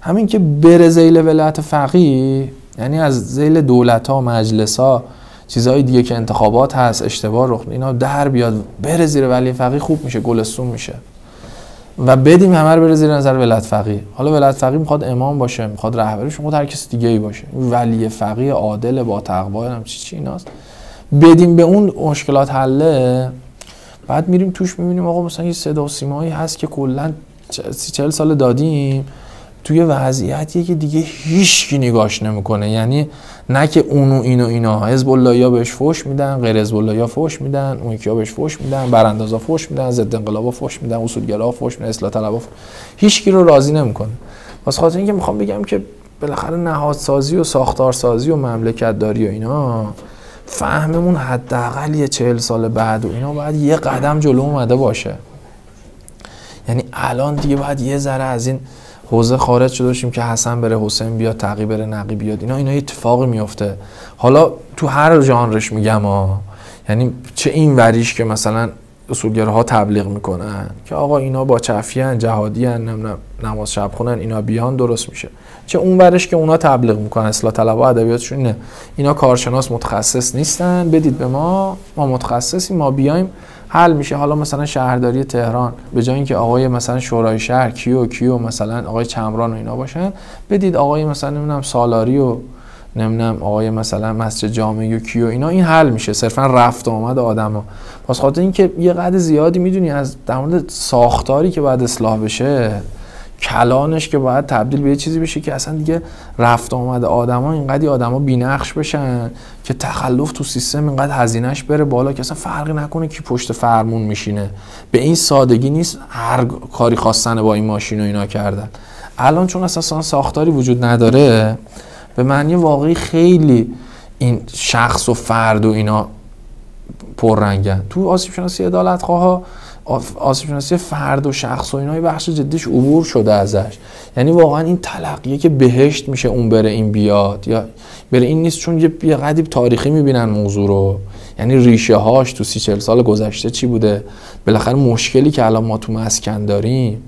همین که بره زیل ولایت فقیه یعنی از زیل دولت ها مجلس ها چیزهای دیگه که انتخابات هست اشتباه رخ اینا در بیاد بره زیر ولی فقیه خوب میشه گلستون میشه. و بدیم همه رو بره زیر نظر ولایت فقیه. حالا ولایت فقیه می‌خواد امام باشه می‌خواد رهبرش می‌خواد هر کس دیگه ای باشه ولی فقیه عادل با تقوا هم چی چی ایناست. بدیم به اون مشکلات حله بعد میریم توش می‌بینیم آقا مثلا یه صدا و سیمایی هست که کلا سی چل سال دادیم. توی وضعیتیه که دیگه هیچکی نگاش نمی‌کنه. یعنی نه که اونو اینو اینا حزب الله یا بهش فوش میدن غیر حزب الله یا فوش میدن اون یکی بهش فوش میدن براندازا فوش میدن ضد انقلابا فوش میدن اصولگرا فوش میدن اصلاح طلبا هیچکی رو راضی نمی‌کنه. واسه خاطر اینکه می‌خوام بگم که بالاخره نهادسازی و ساختارسازی و مملکت داری و اینا فهممون حداقل یه چهل سال بعد و اینا باید یه قدم جلو اومده باشه. یعنی الان دیگه باید یه ذره از این حوزه خارج شده باشیم که حسن بره حسین بیاد تقی بره نقی بیاد. اینا اینا اتفاقی میفته حالا تو هر ژانرش میگم ها یعنی چه این وریش که مثلا اصولگراها تبلیغ می‌کنن که آقا اینا با چفیه‌ان جهادی هن نماز شب خونن اینا بیان درست میشه. چه اون ورش که اونا تبلیغ می‌کنن اصلاح طلبا ادبیاتشون اینه. اینا کارشناس متخصص نیستن. بدید به ما. ما متخصصی ما بیایم. حل میشه. حالا مثلا شهرداری تهران. به جای اینکه آقای مثلا شورای شهر کیو کیو مثلا آقای چمران و اینا باشن بدید آقای مثلا نمی‌دونم سالاری و نمی‌دونم آقای مثلا مسجد جامعه و کیو. اینا این حل میشه. صرفا رفت آمد آدما. پس خاطر اینکه یه قد زیادی می‌دونی از در مورد ساختاری که باید اصلاح بشه کلانش که باید تبدیل به یه چیزی بشه که اصلا دیگه رفت آمد آدما اینقدر آدما بینقش بشن که تخلف تو سیستم اینقدر هزینهش بره بالا که اصلا فرقی نکنه کی پشت فرمون میشینه. به این سادگی نیست هر کاری خواستن با این ماشین و اینا کردن. الان چون اصلا ساختاری وجود نداره به معنی واقعی خیلی این شخص و فرد و اینا پررنگن. تو آسیب شناسی عدالت ها آسیب شناسی فرد و شخص و اینا بخش جدیش عبور شده ازش. یعنی واقعا این تلقیه که بهشت میشه اون بره این بیاد یا بره این نیست چون یه قدیب تاریخی می‌بینن موضوع رو. یعنی ریشه هاش تو سی چل سال گذشته چی بوده؟ بالاخره مشکلی که الان ما تو مسکن داریم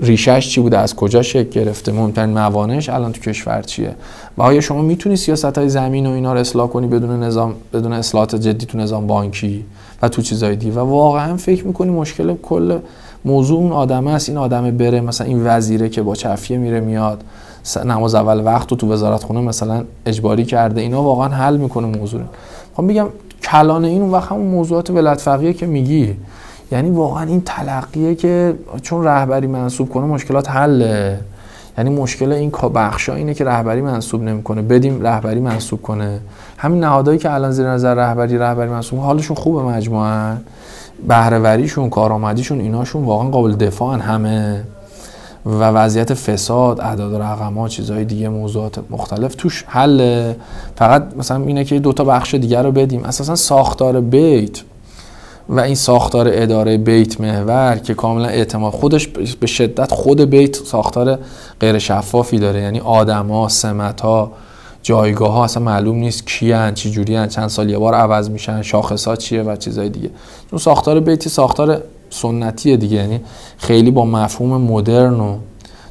ریشش چی بوده؟ از کجا شکل گرفته؟ مهمترین موانعش الان تو کشور چیه؟ و آیا شما می‌تونی سیاست های زمین و اینا رو اصلاح کنی بدون نظام بدون اصلاحات جدی تو نظام بانکی؟ و تو چیزای دیگه. و واقعا فکر می‌کنی مشکل کل موضوع اون آدمه است این آدمه بره مثلا این وزیره که با چفیه میره میاد نماز اول وقت و تو وزارت خونه مثلا اجباری کرده اینا واقعا حل می‌کنه موضوع. خب میگم کلان این اون وقت همون موضوعات ولایت فقیه که میگی. یعنی واقعا این تلقیه که چون رهبری منصوب کنه مشکلات حله. یعنی مشکل این بخشا اینه که رهبری منصوب نمی‌کنه. بدیم رهبری منصوب کنه. همین نهادهایی که الان زیر نظر رهبری رهبری منصوب حالشون خوبه مجموعا. بهرهوریشون کارآمدیشون ایناشون واقعا قابل دفاعن همه. و وضعیت فساد اعداد رقم ها چیزهای دیگه موضوعات مختلف توش حل فقط مثلا اینه که دو تا بخش دیگر رو بدیم. اساسا ساختار بیت و این ساختار اداره بیت محور که کاملا اعتماد خودش به شدت خود بیت ساختار غیر شفافی داره. یعنی آدما سمت جایگاه ها اصلا معلوم نیست کیان چی جوری چند سال یه بار عوض میشن شاخص ها چیه و چیزای دیگه. چون ساختار بیتی ساختار سنتیه دیگه. یعنی خیلی با مفهوم مدرن و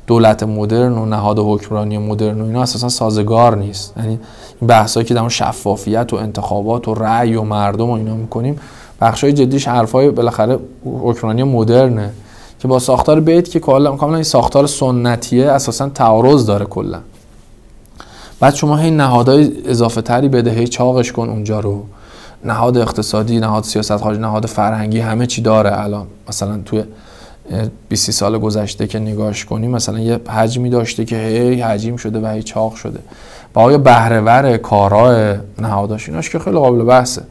دولت مدرن و نهاد حکمرانی مدرن و اینا اساسا سازگار نیست. یعنی بحثایی که در شفافیت و انتخابات و رأی و مردم و اینا می‌کنیم بخشای جدیش حرفای بالاخره حکمرانی مدرنه که با ساختار بیت که کاملا کاملا این ساختار سنتیه اساسا تعارض داره کلا. بعد شما هی نهادهای اضافه تری بده هی چاقش کن اونجا رو. نهاد اقتصادی نهاد سیاست خارجی نهاد فرهنگی همه چی داره الان. مثلا توی 20 سال گذشته که نگاش کنی مثلا یه حجمی داشته که هی حجیم شده و هی چاق شده. با آیا بهرهور کارهای نهاداش ایناش که خیلی قابل بحثه.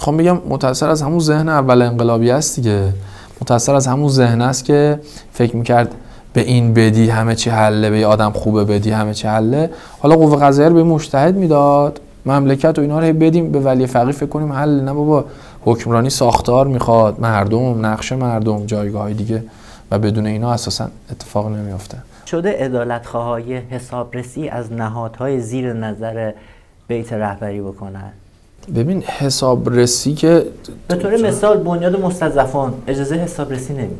چون خب میگم متأثر از همون ذهن اول انقلابی است دیگه. متأثر از همون ذهن است که فکر می‌کرد به این بدی همه چی حله به آدم خوبه بدی همه چی حله. حالا قوه قضاییه رو به مجتهد می‌داد. مملکت و اینا رو بدیم به ولی فقیه فکر کنیم حل. نه بابا حکمرانی ساختار می‌خواد. مردم نقش مردم جایگاه دیگه. و بدون اینا اساسا اتفاق نمیافته. شده خواهای حسابرسی از نهادهای زیر نظر بیت رهبری بکنن. ببین حسابرسی که به طور مثال بنیاد مستضعفان اجازه حسابرسی نمیده.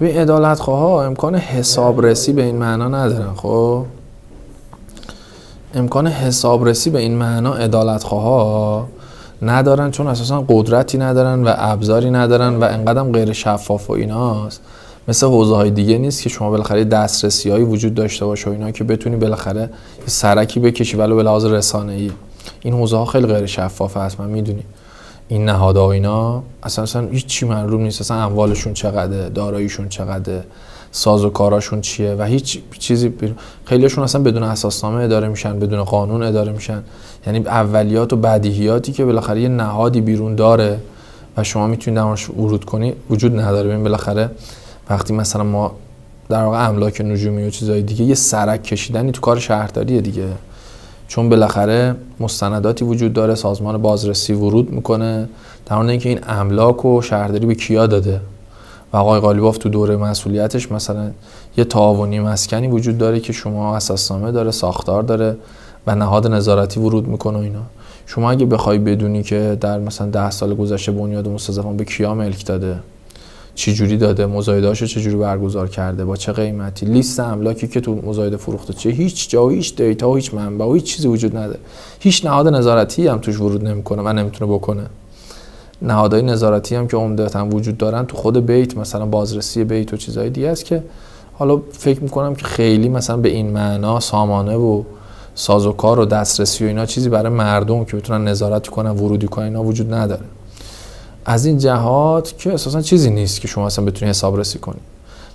ببین ادالت خواه امکان حسابرسی به این معنا ندارن خب؟ امکان حسابرسی به این معنا ادالت خواه ندارن چون اساسا قدرتی ندارن و ابزاری ندارن و انقدر غیر شفاف و ایناست. مثل حوزه های دیگه نیست که شما بالاخره دسترسی هایی وجود داشته باشه و اینا که بتونی بالاخره سرکی بکشی ولو به لحاظ رسانه ای این حوزه ها خیلی غیر شفافه هست من می‌دونی. این نهادها و اینا اصلا اصلا هیچ چی معلوم نیست. اصلا اموالشون چقدره داراییشون چقدره ساز و کاراشون چیه و هیچ چیزی خیلیشون اصلا بدون اساسنامه اداره میشن بدون قانون اداره میشن. یعنی اولیات و بدیهیاتی که بالاخره یه نهادی بیرون داره و شما می‌تونید درش ورود کنی وجود نداره. ببین بالاخره وقتی مثلا ما در واقع املاک نجومی و چیزهای دیگه یه سرک کشیدنی تو کار شهرداریه دیگه. چون بالاخره مستنداتی وجود داره سازمان بازرسی ورود می‌کنه. در اینکه این املاک و شهرداری به کیا داده؟ و آقای قالیباف تو دوره مسئولیتش مثلا یه تعاونی مسکنی وجود داره که شما اساسنامه داره ساختار داره و نهاد نظارتی ورود می‌کنه و اینا. شما اگه بخوای بدونی که در مثلا ده سال گذشته بنیاد مستضعفان به کیا ملک داده؟ چی جوری داده مزایدهاشو چه جوری برگزار کرده با چه قیمتی لیست املاکی که تو مزایده فروخته چه هیچ جا و هیچ دیتا و هیچ منبع و هیچ چیزی وجود نداره. هیچ نهاد نظارتی هم توش ورود نمی‌کنه و نمی‌تونه بکنه. نهادهای نظارتی هم که عمدتا وجود دارن تو خود بیت مثلا بازرسی بیت و چیزهای دیگه است که حالا فکر می‌کنم که خیلی مثلا به این معنا سامانه و سازوکار و دسترسی و اینا چیزی برای مردم که بتونن نظارت کنن ورودی کنن اینا وجود نداره. از این جهات که اساسا چیزی نیست که شما اصلا بتونی حسابرسی کنی.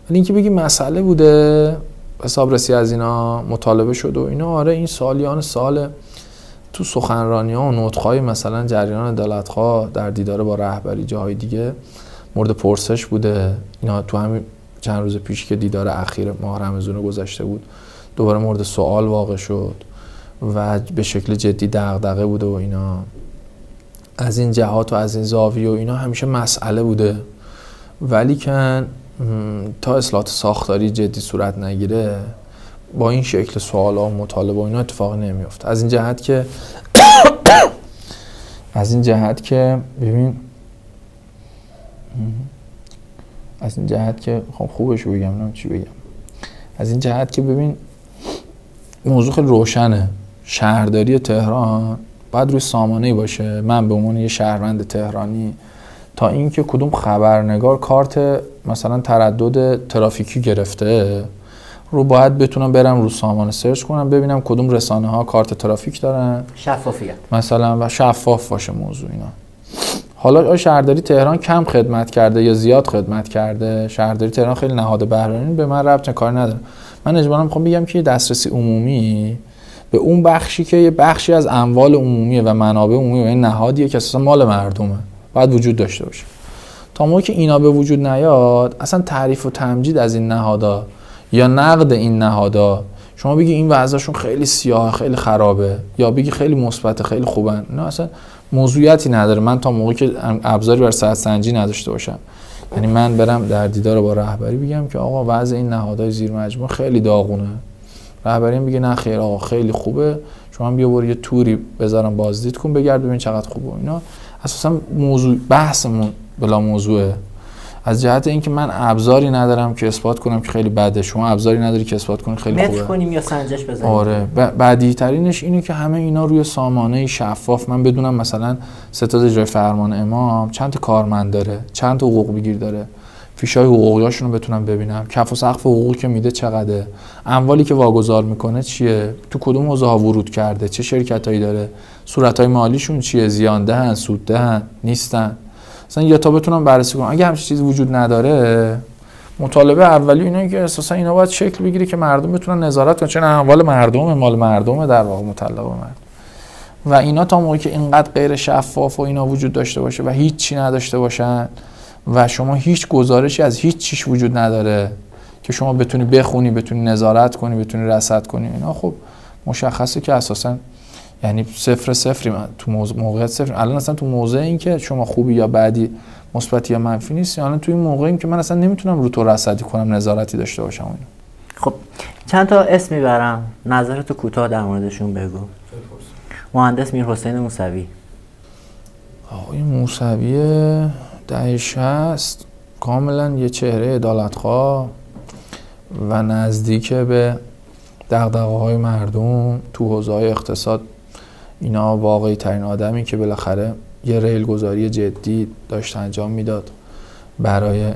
ولی اینکه بگی مسئله بوده حسابرسی از اینا مطالبه شده و اینا آره این سالیان سال تو سخنرانی ها و نطقهای مثلا جریان عدالتخواه در دیدار با رهبری جاهای دیگه مورد پرسش بوده. اینا تو همین چند روز پیش که دیدار اخیر ماه رمزون گذشته بود دوباره مورد سوال واقع شد و به شکل جدی دغدغه بوده و اینا. از این جهات و از این زاویه و اینا همیشه مسئله بوده. ولی که تا اصلاحات ساختاری جدی صورت نگیره با این شکل سوال و مطالبه و اینا اتفاق نمیفته از این جهت که (coughs) از این جهت که ببین از این جهت که خب خوبش بگم نه چی بگم. از این جهت که ببین موضوع روشنه. شهرداری تهران باید روی سامانه باشه. من به عنوان یه شهروند تهرانی تا اینکه کدوم خبرنگار کارت مثلا تردد ترافیکی گرفته رو باید بتونم برم رو سامانه سرچ کنم ببینم کدوم رسانه ها کارت ترافیک دارن. شفافیت. مثلا و شفاف باشه موضوع اینا. حالا شهرداری تهران کم خدمت کرده یا زیاد خدمت کرده؟ شهرداری تهران خیلی نهاد بهره‌ای به من ربط کار نداره. من اجبارا می‌خوام بگم که دسترسی عمومی به اون بخشی که یه بخشی از اموال عمومیه و منابع عمومی و این نهادیه که اساسا مال مردمه. باید وجود داشته باشه. تا موقعی که اینا به وجود نیاد اصلا تعریف و تمجید از این نهادا یا نقد این نهادا شما بگی این وضعشون خیلی سیاه خیلی خرابه یا بگی خیلی مثبت خیلی خوبن. نه اصلا موضوعیتی نداره. من تا موقعی که ابزاری بر صحت سنجی نداشته باشم. یعنی من برم در دیدار با رهبری بگم که آقا وضع این نهادهای زیر مجموعه خیلی داغونه. رهبری میگه نه خیر آقا خیلی خوبه. شما بیا برو یه توری بذارم بازدید کن بگرد ببین چقدر خوبه اینا. اساسا موضوع بحثمون بلا موضوعه. از جهت اینکه من ابزاری ندارم که اثبات کنم که خیلی بده. شما ابزاری نداری که اثبات کنی خیلی خوبه. کنیم یا سنجش بزنیم؟ آره. بعدی ترینش اینه که همه اینا روی سامانه شفاف. من بدونم مثلا ستاد اجرای فرمان امام چند کارمند داره چند حقوق بگیر داره. فیشای حقوقیاشون رو بتونم ببینم کف و سقف حقوقی که میده چقدره؟ اموالی که واگذار می‌کنه چیه؟ تو کدوم حوزه ها ورود کرده؟ چه شرکتایی داره؟ صورت های مالیشون چیه؟ زیان دهن سود دهن نیستن. مثلا یا تا بتونم بررسی کنم اگه همچین چیزی وجود نداره مطالبه اولی اینه که اساسا اینا باید شکل بگیره که مردم بتونن نظارت کنن. چون اموال مردم مال مردم در واقع مطلقه مرد و اینا تا موقعی که اینقدر غیر شفاف و اینا وجود داشته باشه و هیچی نداشته باشن و شما هیچ گزارشی از هیچ چیش وجود نداره که شما بتونی بخونی بتونی نظارت کنی بتونی رصد کنی. اینا خب مشخصه که اساسا یعنی صفر صفری من تو موقعیت صفر. الان اصلا تو موضع این که شما خوبی یا بعدی مثبتی یا منفی نیست الان تو این موقعیم که من اصلا نمی‌تونم رو تو رصدی کنم نظارتی داشته باشم اینا. خب چند تا اسم می‌برم؟ نظرتو کوتاه در موردشون بگو. مهندس میر حسین موسوی. آقای موسوی ده شست کاملا یه چهره عدالتخواه و نزدیک به دقدقه های مردم تو حوزه اقتصاد اینا واقعی ترین آدمی که بالاخره یه ریل گذاری جدی داشت انجام می‌داد. برای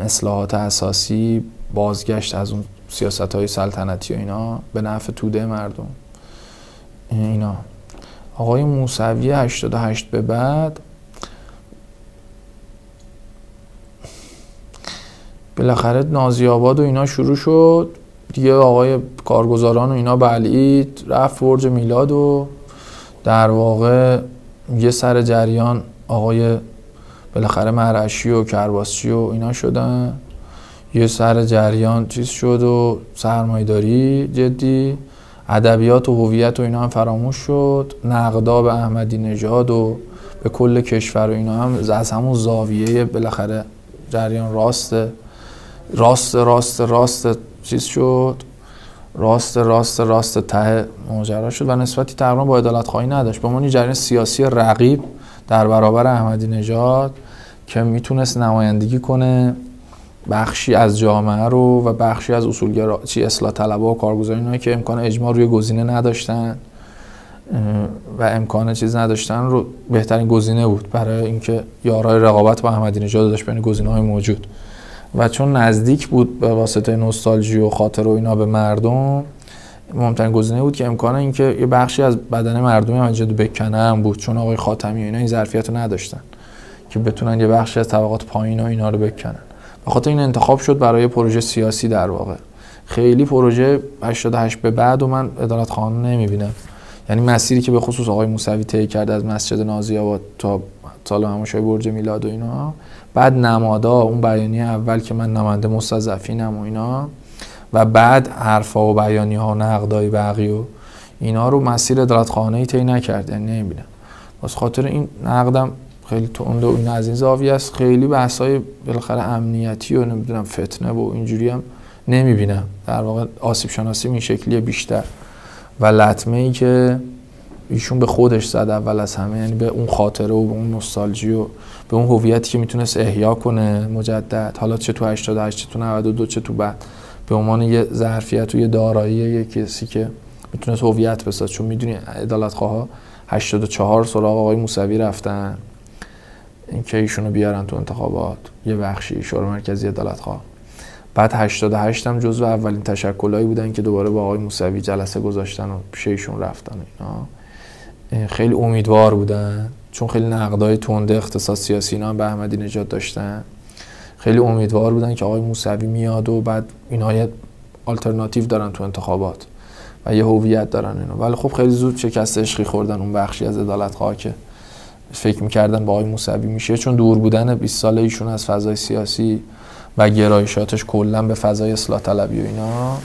اصلاحات اساسی بازگشت از اون سیاست های سلطنتی و اینا به نفع توده مردم. اینا. آقای موسوی 88 به بعد بالاخره نازی آباد و اینا شروع شد. دیگه آقای کارگزاران و اینا بلعید رفت برج میلاد و در واقع یه سر جریان آقای بالاخره مرعشی و کرباسچی و اینا شدن. یه سر جریان چیز شد و سرمایداری جدی. ادبیات و هویت و اینا هم فراموش شد. نقدا به احمدی نژاد و به کل کشور و اینا هم از همون زاویه بالاخره جریان راست. راست راست راست چیز شد. راست راست راست ته ماجرا شد و نسبتی تقریبا با عدالت خواهی نداشت. به عنوان جریان سیاسی رقیب در برابر احمدی نژاد که می‌تونست نمایندگی کنه بخشی از جامعه رو و بخشی از اصولگرا چی اصلاح طلبا و کارگزاران که امکان اجماع روی گزینه نداشتن و امکان چیز نداشتن رو بهترین گزینه بود برای اینکه یارای رقابت با احمدی نژاد داشت بین گزینه های موجود. و چون نزدیک بود به واسطه نوستالژی و خاطر و اینا به مردم مهمترین گزینه بود که امکان اینکه یه بخشی از بدن مردمی هم بکنه هم بود چون آقای خاتمی و اینا این ظرفیت رو نداشتن که بتونن یه بخشی از طبقات پایین و اینا رو بکنن. به خاطر این انتخاب شد برای پروژه سیاسی در واقع. خیلی پروژه 88 به بعد و من ادالت خانه نمی‌بینم. یعنی مسیری که به خصوص آقای موسوی طی کرده از مسجد نازی آباد تا سال همشای برج میلاد و اینا بعد نمادا اون بیانیه اول که من نماینده مستضعفینم و اینا و بعد حرفا و بیانی ها و نقدای بقی و اینا رو مسیر ادالت خانه ای طی نکرد یعنی نمی‌بینم. واسه خاطر این نقدم خیلی تند و این از این زاویه است. خیلی بحثای بالاخره امنیتی و نمی‌دونم فتنه و اینجوری هم نمی‌بینم. در واقع آسیب شناسی این شکلیه بیشتر. و لطمه ای که ایشون به خودش زد اول از همه یعنی به اون خاطره و به اون نوستالژی و به اون هویتی که می‌تونست احیا کنه مجدد حالا چه تو 88 چه تو 92 چه تو بعد به عنوان یه ظرفیت و یه دارایی یه کسی که می‌تونست هویت بسازه. چون می‌دونی عدالت خواه 84 سراغ آقای موسوی رفتن اینکه ایشونو بیارن تو انتخابات؟ یه بخشی شورای مرکزی عدالت خواه بعد 88 هم جزو اولین تشکلایی بودن که دوباره با آقای موسوی جلسه گذاشتن و پیش ایشون رفتن اینا. خیلی امیدوار بودن. چون خیلی نقدای تنده اقتصاد سیاسی اینا به احمدی نژاد داشتن. خیلی امیدوار بودن که آقای موسوی میاد و بعد اینا یه آلترناتیو دارن تو انتخابات و یه هویت دارن اینا ولی خب خیلی زود شکست عشقی خوردن اون بخشی از عدالت که فکر می‌کردن با آقای موسوی میشه. چون دور بودن 20 ساله ایشون از فضای سیاسی و گرایشاتش کلا به فضای اصلاح طلبی و اینا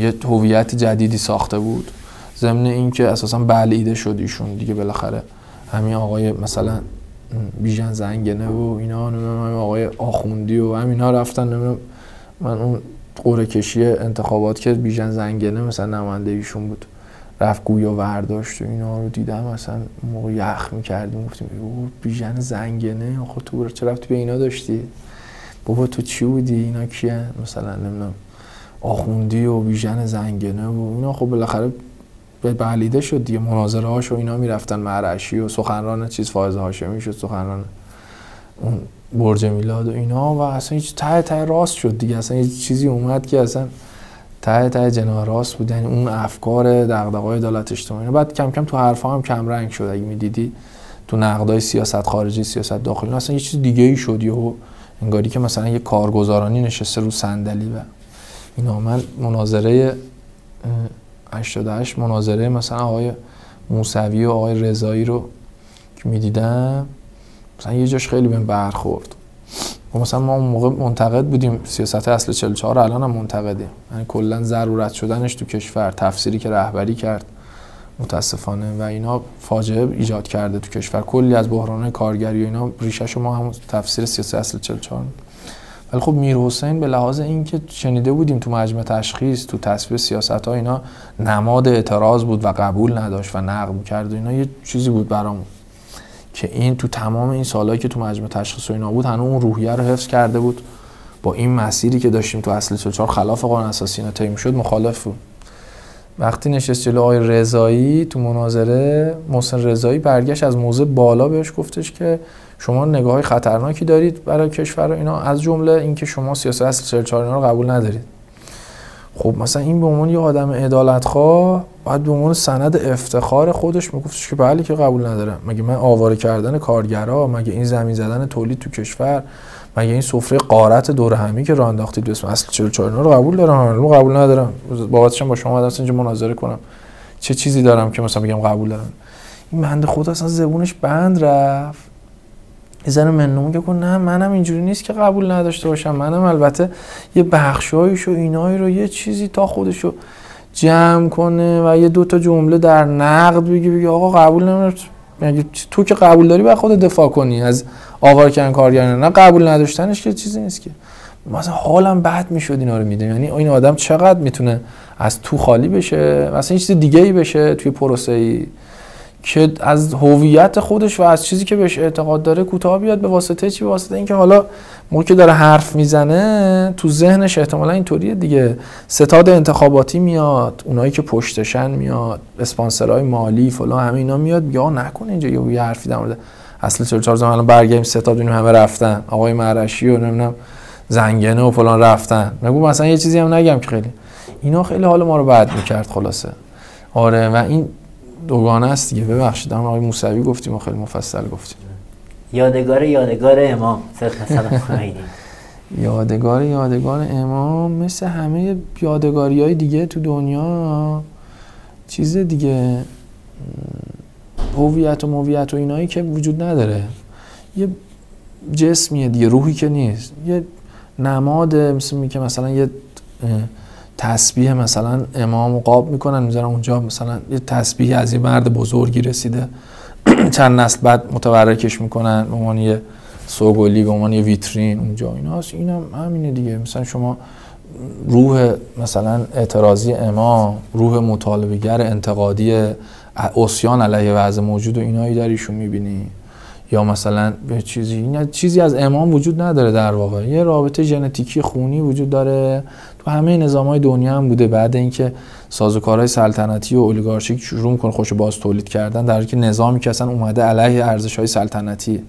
یه هویت جدیدی ساخته بود. ضمن اینکه اساسا بلعیده شد ایشون دیگه بالاخره همین آقای مثلا بیژن زنگنه و اینا نمی‌دونم آقای آخوندی و همینا رفتن نمی‌دونم. من اون قوره کشی انتخابات که بیژن زنگنه مثلا نماینده ایشون بود رفت گویا ورداشت و اینا رو دیدم مثلا موقع یخ می‌کردیم گفتیم بیژن زنگنه آخه تو چه رفتی به اینا داشتی؟ بابا تو چی بودی؟ اینا کیه؟ مثلا نمی‌دونم آخوندی و بیژن زنگنه و اینا. خب بالاخره به بلیده شد دیگه. مناظره هاش و اینا می‌رفتن مرعشی و سخنران چیز فائز هاشمی شد سخنران اون برج میلاد و اینا. و اصلا هیچ ته ته راست شد دیگه. اصلا هیچ چیزی اومد که اصلا ته ته جناه راست بود. یعنی اون افکار دغدغه‌های عدالت اجتماعی. بعد کم کم تو حرفا هم کم رنگ شد. اگه می‌دیدی تو نقدای سیاست خارجی سیاست داخلی اصلا یه چیز دیگه ای شد. یهو انگاری که مثلا یه کارگزارانی نشسته رو صندلی و اینا. من مناظره 88 مناظره مثلا آقای موسوی و آقای رضایی رو که می‌دیدم مثلا یه جاش خیلی بهم برخورد. و مثلا ما اون موقع منتقد بودیم سیاست اصل 44 الان هم منتقدیم یعنی کلا ضرورت شدنش تو کشور تفسیری که رهبری کرد متاسفانه. و اینا فاجعه ایجاد کرده تو کشور. کلی از بحران کارگری و اینا ریشه ما هم تفسیر سیاست اصل 44 ولی خب میر حسین به لحاظ اینکه شنیده بودیم تو مجمع تشخیص تو تصویر سیاست ها اینا نماد اعتراض بود و قبول نداشت و نقد کرد و اینا یه چیزی بود برامون که این تو تمام این سالهایی که تو مجمع تشخیص و اینا بود هنوز اون روحیه رو حفظ کرده بود. با این مسیری که داشتیم تو اصل 44 خلاف قانون اساسی اینا طی شد مخالف بود. وقتی نشست جلو آقای رضایی تو مناظره محسن رضایی برگشت از موضع بالا بهش گفتش که شما نگاه خطرناکی دارید برای کشور اینا از جمله اینکه شما سیاست اصل 44 اینا رو قبول ندارید. خب مثلا این به عنوان یه آدم عدالتخواه باید به عنوان سند افتخار خودش میگفتش که بله که قبول ندارم. مگه من آواره کردن کارگرا مگه این زمین زدن تولید تو کشور مگه این سفره قارت دور همی که راه انداختید به اسم اصل 44 رو قبول دارم رو قبول ندارم. بابتش با شما اومدم اینجا مناظره کنم. چه چیزی دارم که مثلا بگم قبول دارم؟ این بنده خدا اصلا زبونش بند رفت. یه منو که کن نه منم اینجوری نیست که قبول نداشته باشم. منم البته یه بخشایش و اینایی رو یه چیزی تا خودشو جمع کنه و یه دوتا جمله در نقد بگی بگی آقا قبول نمیدارم. مگه تو که قبول داری باید خود دفاع کنی از آوار کردن کارگران؟ نه قبول نداشتنش که چیزی نیست که. مثلا حالم بد می‌شد اینا رو میدم یعنی این آدم چقدر می‌تونه از تو خالی بشه؟ مثلا این چیز دیگه ای بشه توی پروسه ای که از هویت خودش و از چیزی که بهش اعتقاد داره کوتاه بیاد به واسطه چی؟ به واسطه اینکه حالا موقعی که داره حرف می‌زنه تو ذهنش احتمالا اینطوریه دیگه. ستاد انتخاباتی میاد اونایی که پشتشن میاد اسپانسرهای مالی فلان همه اینا میاد. یا نکنه اینجا یه حرفی در مورد اصل چرا چهار الان برگردیم ستاد ببینیم همه رفتن. آقای معرشی و نمی‌دونم زنگنه و فلان رفتن. نگو مثلا یه چیزی هم نگم که خیلی. اینا خیلی حال ما رو بد می‌کرد خلاصه. آره و این دوگانه است دیگه. ببخشید. آقای موسوی گفتیم و خیلی مفصل گفتیم. یادگار یادگار امام (laughs) یادگار یادگار امام مثل همه یادگاری های دیگه تو دنیا چیز دیگه. هویت و مویت و اینایی که وجود نداره. یه جسمیه دیگه روحی که نیست. یه نماد مثل که مثلا یه تسبیح مثلا امام قاب می‌کنن می‌ذارن اونجا مثلا یه تسبیح از یه مرد بزرگی رسیده. (clears throat) چند نسل بعد متبرکش می‌کنن به عنوان یه سوگلی به عنوان یه ویترین اونجا. ایناست اینم همینه دیگه. مثلا شما روح مثلا اعتراضی امام روح مطالبهگر انتقادی اسیان علیه وضع موجود و اینایی در ایشون می‌بینی. یا مثلا به چیزی چیزی از امام وجود نداره در واقع. یه رابطه ژنتیکی خونی وجود داره. تو همه نظام های دنیا هم بوده. بعد اینکه سازوکارهای سلطنتی و اولیگارشیک شروع می‌کنه خوش باز تولید کردن در که نظامی که اصلا اومده علیه ارزش های سلطنتی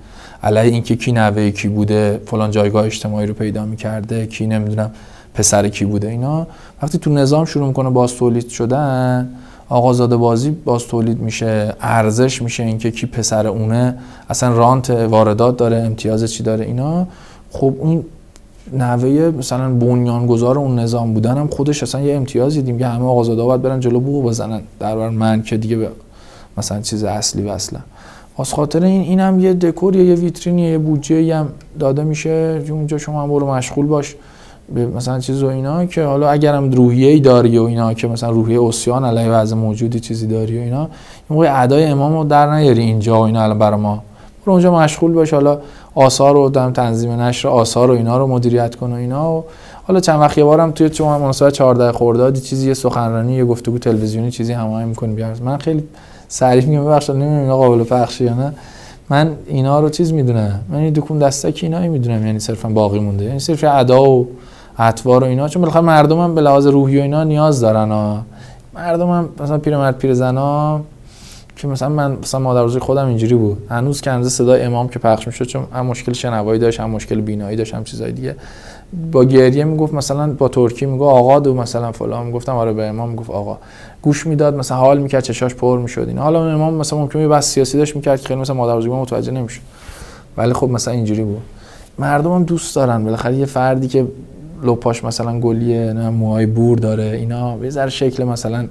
علیه اینکه کی نوه کی بوده فلان جایگاه اجتماعی رو پیدا می‌کرده کی نمی‌دونم پسر کی بوده اینا. وقتی تو نظام شروع می‌کنه باز تولید شدن آقازاده بازی باز تولید میشه ارزش میشه اینکه کی پسر اونه. اصلا رانت واردات داره امتیاز چی داره اینا. خب اون نوه مثلا بنیانگذار اون نظام بودن هم خودش اصلا یه امتیازی دیدیم که همه آقازاده باید برن جلو بو بزنن. در من که دیگه به مثلا چیز اصلی وصله. از خاطر این اینم یه دکور یه ویترین یه بودجه هم داده میشه. اونجا شما هم برو مشغول باش. مثلا چیز و اینا که حالا اگرم روحیه ای داری و اینا که مثلا روحیه اوسیان علیه وضع موجودی چیزی داری و اینا این موقع ادای امام رو در نیاری اینجا و اینا الان برای ما. برو اونجا مشغول باش حالا آثار و دم تنظیم نشر آثار و اینا رو مدیریت کن و اینا و حالا چند وقت یه بارم توی چون مناسبت 14 خرداد چیزی یه سخنرانی یه گفتگو تلویزیونی چیزی هماهنگ می‌کنی بیار من خیلی صریح میگم ببخشید نمی‌دونم قابل پخش یا نه. من اینا رو چیز می‌دونم من این دکون دستک اینایی می‌دونم یعنی صرفا باقی مونده یعنی صرف ادا و اطوار و اینا چون بالاخره مردم هم به لحاظ روحی و اینا نیاز دارن ها مردم هم مثلا پیرمرد پیرزنا که مثلا من مثلا مادر خودم اینجوری بود. هنوز که هنوز صدای امام که پخش می‌شد چون هم مشکل شنوایی داشت هم مشکل بینایی داشت هم چیزای دیگه. با گریه می‌گفت مثلا با ترکی می‌گفت آقا دو مثلا فلان. می‌گفتم آره به امام می‌گفت آقا. گوش می‌داد مثلا حال می‌کرد چشاش پر می‌شد این حالا امام مثلا ممکنه بس سیاسی داشت می‌کرد که خیلی مثلا مادر بزرگ متوجه نمی‌شد. ولی خب مثلا اینجوری بود. مردم دوست دارن. بالاخره یه فردی که لپاش مثلا گلیه نه موهای بور داره اینا یه ذره شکل مثلا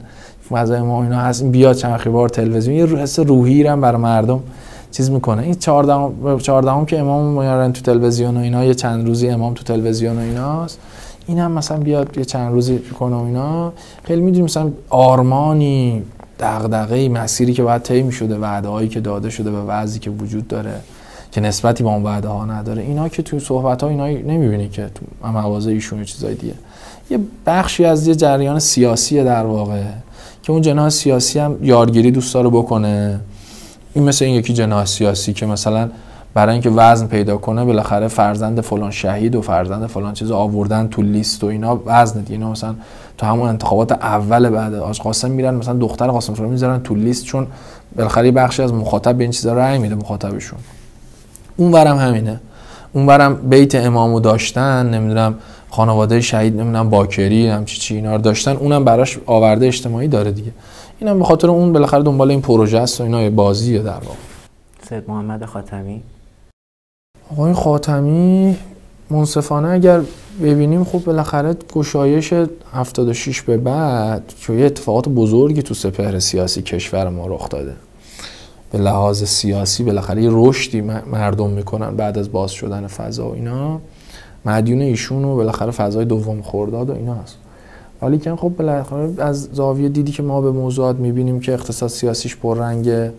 فضای ما اینا هست. این بیاد چند بار تلویزیون یه حس روحی هم برای مردم چیز می‌کنه. این 14 14 که امام میارن تو تلویزیون و اینا یه چند روزی امام تو تلویزیون و ایناست. این هم مثلا بیاد یه چند روزی کنه و اینا. خیلی می‌دونیم مثلا آرمانی دغدغه مسیری که باید طی می‌شده وعده هایی که داده شده و وضعی که وجود داره. که نسبتی با اون وعده ها نداره. اینا که تو صحبت ها اینا نمی‌بینی که تو مواضع ایشون چیزای دیگه. یه بخشی از یه جریان سیاسی در واقع که اون جناح سیاسی هم یارگیری دوست داره بکنه. این مثل این یکی جناح سیاسی که مثلا برای اینکه وزن پیدا کنه بالاخره فرزند فلان شهید و فرزند فلان چیز آوردن تو لیست و اینا وزن دیگه. اینا مثلا تو همون انتخابات اول بعد آج قاسم میرن مثلا دختر قاسم رو می‌ذارن تو لیست چون بالاخره بخشی از مخاطب به این چیزا رأی میده مخاطبشون. اون ورم همینه. اون ورم بیت امامو داشتن نمی‌دونم خانواده شهید نمی‌دونم باکری هم چی چی اینا رو داشتن. اونم براش آورده اجتماعی داره دیگه. اینم به خاطر اون بالاخره دنبال این پروژه است و اینا بازیه در واقع. سید محمد خاتمی. آقای خاتمی منصفانه اگر ببینیم خب بالاخره گشایش 76 به بعد که یه اتفاقات بزرگی تو سپهر سیاسی کشور ما رخ داده. به لحاظ سیاسی بالاخره یه رشدی مردم می‌کنن بعد از باز شدن فضا و اینا. مدیون ایشون و بالاخره فضای دوم خورداد و اینا هست. ولی که خب بالاخره از زاویه دیدی که ما به موضوعات می‌بینیم که اقتصاد سیاسیش پررنگ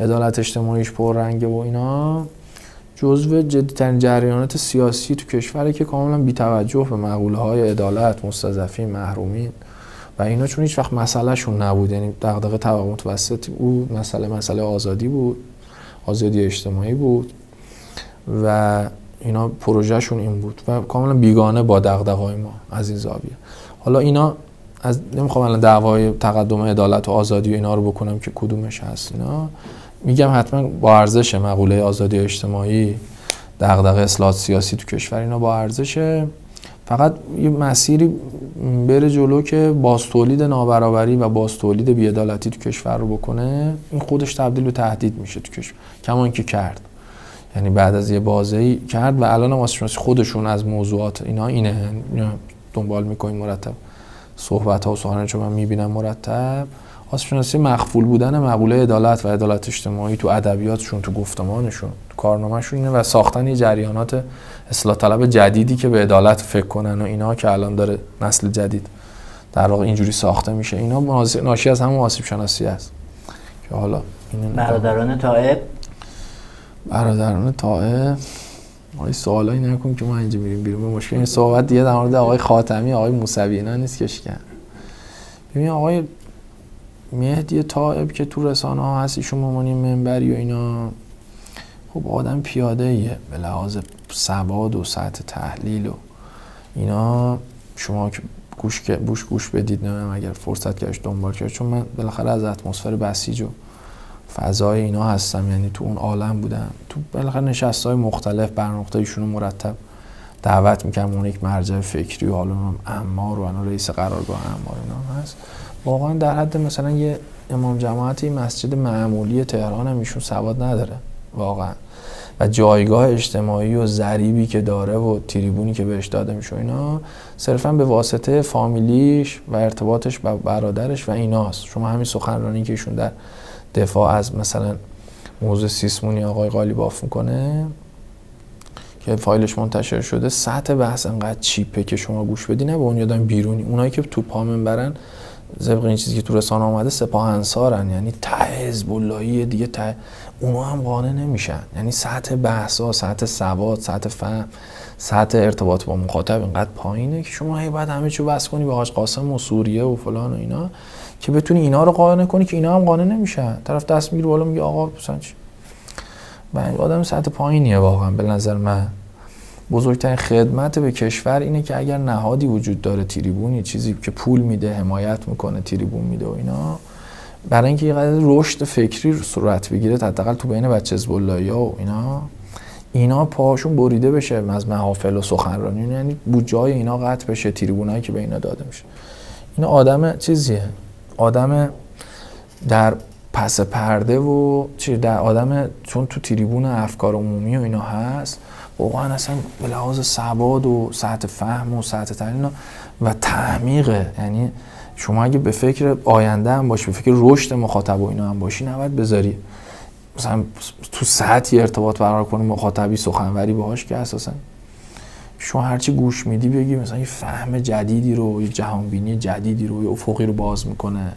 عدالت اجتماعیش پررنگه و اینا. جزو جدیترین جریانات سیاسی تو کشوره که کاملا بیتوجه به مقوله های عدالت مستضعفین محرومین. و اینا چون هیچ وقت مسئله شون نبود یعنی دغدغه طبقه متوسط بود مسئله مسئله آزادی بود آزادی اجتماعی بود و اینا پروژهشون این بود و کاملا بیگانه با دغدغه‌های ما از این زاویه حالا اینا از نمی‌خوام الان دعوای تقدم عدالت و آزادی و اینا رو بکنم که کدومش هست اینا. میگم حتما با ارزش مقوله آزادی اجتماعی دغدغه اصلاحات سیاسی تو کشور اینا با ارزشه فقط یه مسیری بره جلو که باستولید نابرابری و باستولید بیعدالتی تو کشور رو بکنه این خودش تبدیل به تهدید میشه تو کشور. کما که کرد. یعنی بعد از یه بازه کرد و الان هم خودشون از موضوعات اینا اینه. دنبال می‌کنین مرتب صحبت ها و سخنرانی چون من می‌بینم مرتب. آسیب مخفول بودن مقوله عدالت و عدالت اجتماعی تو ادبیاتشون تو گفتمانشون تو کارنامهشون اینه و ساختن یه جریانات اصلاح طلب جدیدی که به عدالت فکر کنن و اینا که الان داره نسل جدید در واقع اینجوری ساخته میشه. اینا ناشی از همون آسیب شناسی است که حالا برادران طائب برادران طائب آقای سوالایی نکن که ما اینجا میریم بیرون. مشکل این صحبت دیگه در مورد آقای خاتمی آقای موسوی اینا نیست که شکن. ببین آقای مهدی طائب که تو رسانه ها هست ایشون ممانی منبری و اینا. خب آدم پیاده ایه به لحاظ سواد و سطح تحلیل و اینا. شما که گوش گوش گوش بدید نه اگر فرصت کردش دنبال کرد. چون من بالاخره از اتمسفر بسیج و فضای اینا هستم یعنی تو اون عالم بودم. تو بالاخره نشست های مختلف برنامه ایشونو مرتب دعوت می‌کنم اون یک مرجع فکری و حالا امار و انا رئیس قرارگاه امار اینا هست. واقعا در حد مثلا یه امام جماعتی مسجد معمولی تهران هم ایشون سواد نداره واقعا. و جایگاه اجتماعی و ذریبی که داره و تریبونی که بهش داده میشه اینا صرفا به واسطه فامیلیش و ارتباطش با برادرش و ایناست. شما همین سخنرانی که ایشون در دفاع از مثلا موضوع سیسمونی آقای قالیباف می‌کنه که فایلش منتشر شده سطح بحث انقدر چیپه که شما گوش بدی نه به اون یادم بیرونی. اونایی که تو پامن برن زبق این چیزی که تو رسانه آمده سپاه انصارن یعنی ته حزب دیگه ته اونا هم قانع نمیشن. یعنی سطح بحثا سطح سواد سطح فهم سطح ارتباط با مخاطب اینقدر پایینه که شما هی بعد همه چیو بس کنی به حاج قاسم و سوریه و فلان و اینا که بتونی اینا رو قانع کنی که اینا هم قانع نمیشن. طرف دست می‌گیره بالا میگه آقا مثلا چی؟ آدم سطح پایینیه واقعا به نظر من. بزرگترین خدمت به کشور اینه که اگر نهادی وجود داره تریبونی چیزی که پول میده حمایت می‌کنه تریبون میده و اینا برای اینکه یه قدر رشد فکری صورت بگیره حداقل تو بین بچه حزب و اینا اینا پاهاشون بریده بشه از محافل و سخنرانی. یعنی بودجه اینا قطع بشه تریبونایی که به اینا داده میشه. اینا آدم چیزیه؟ آدم در پس پرده و چی؟ در آدم چون تو تریبون افکار عمومی و اینا هست واقعا اصلا به لحاظ سواد و سطح فهم و سطح تحلیل و تعمیقه. یعنی شما اگه به فکر آینده هم باشی به فکر رشد مخاطب و اینا هم باشی نباید بذاری. مثلا تو سطحی ارتباط برقرار کنه مخاطبی سخنوری باهاش که اساسا شما هرچی گوش میدی بگی مثلا یه فهم جدیدی رو یه جهانبینی جدیدی رو یه افقی رو باز می‌کنه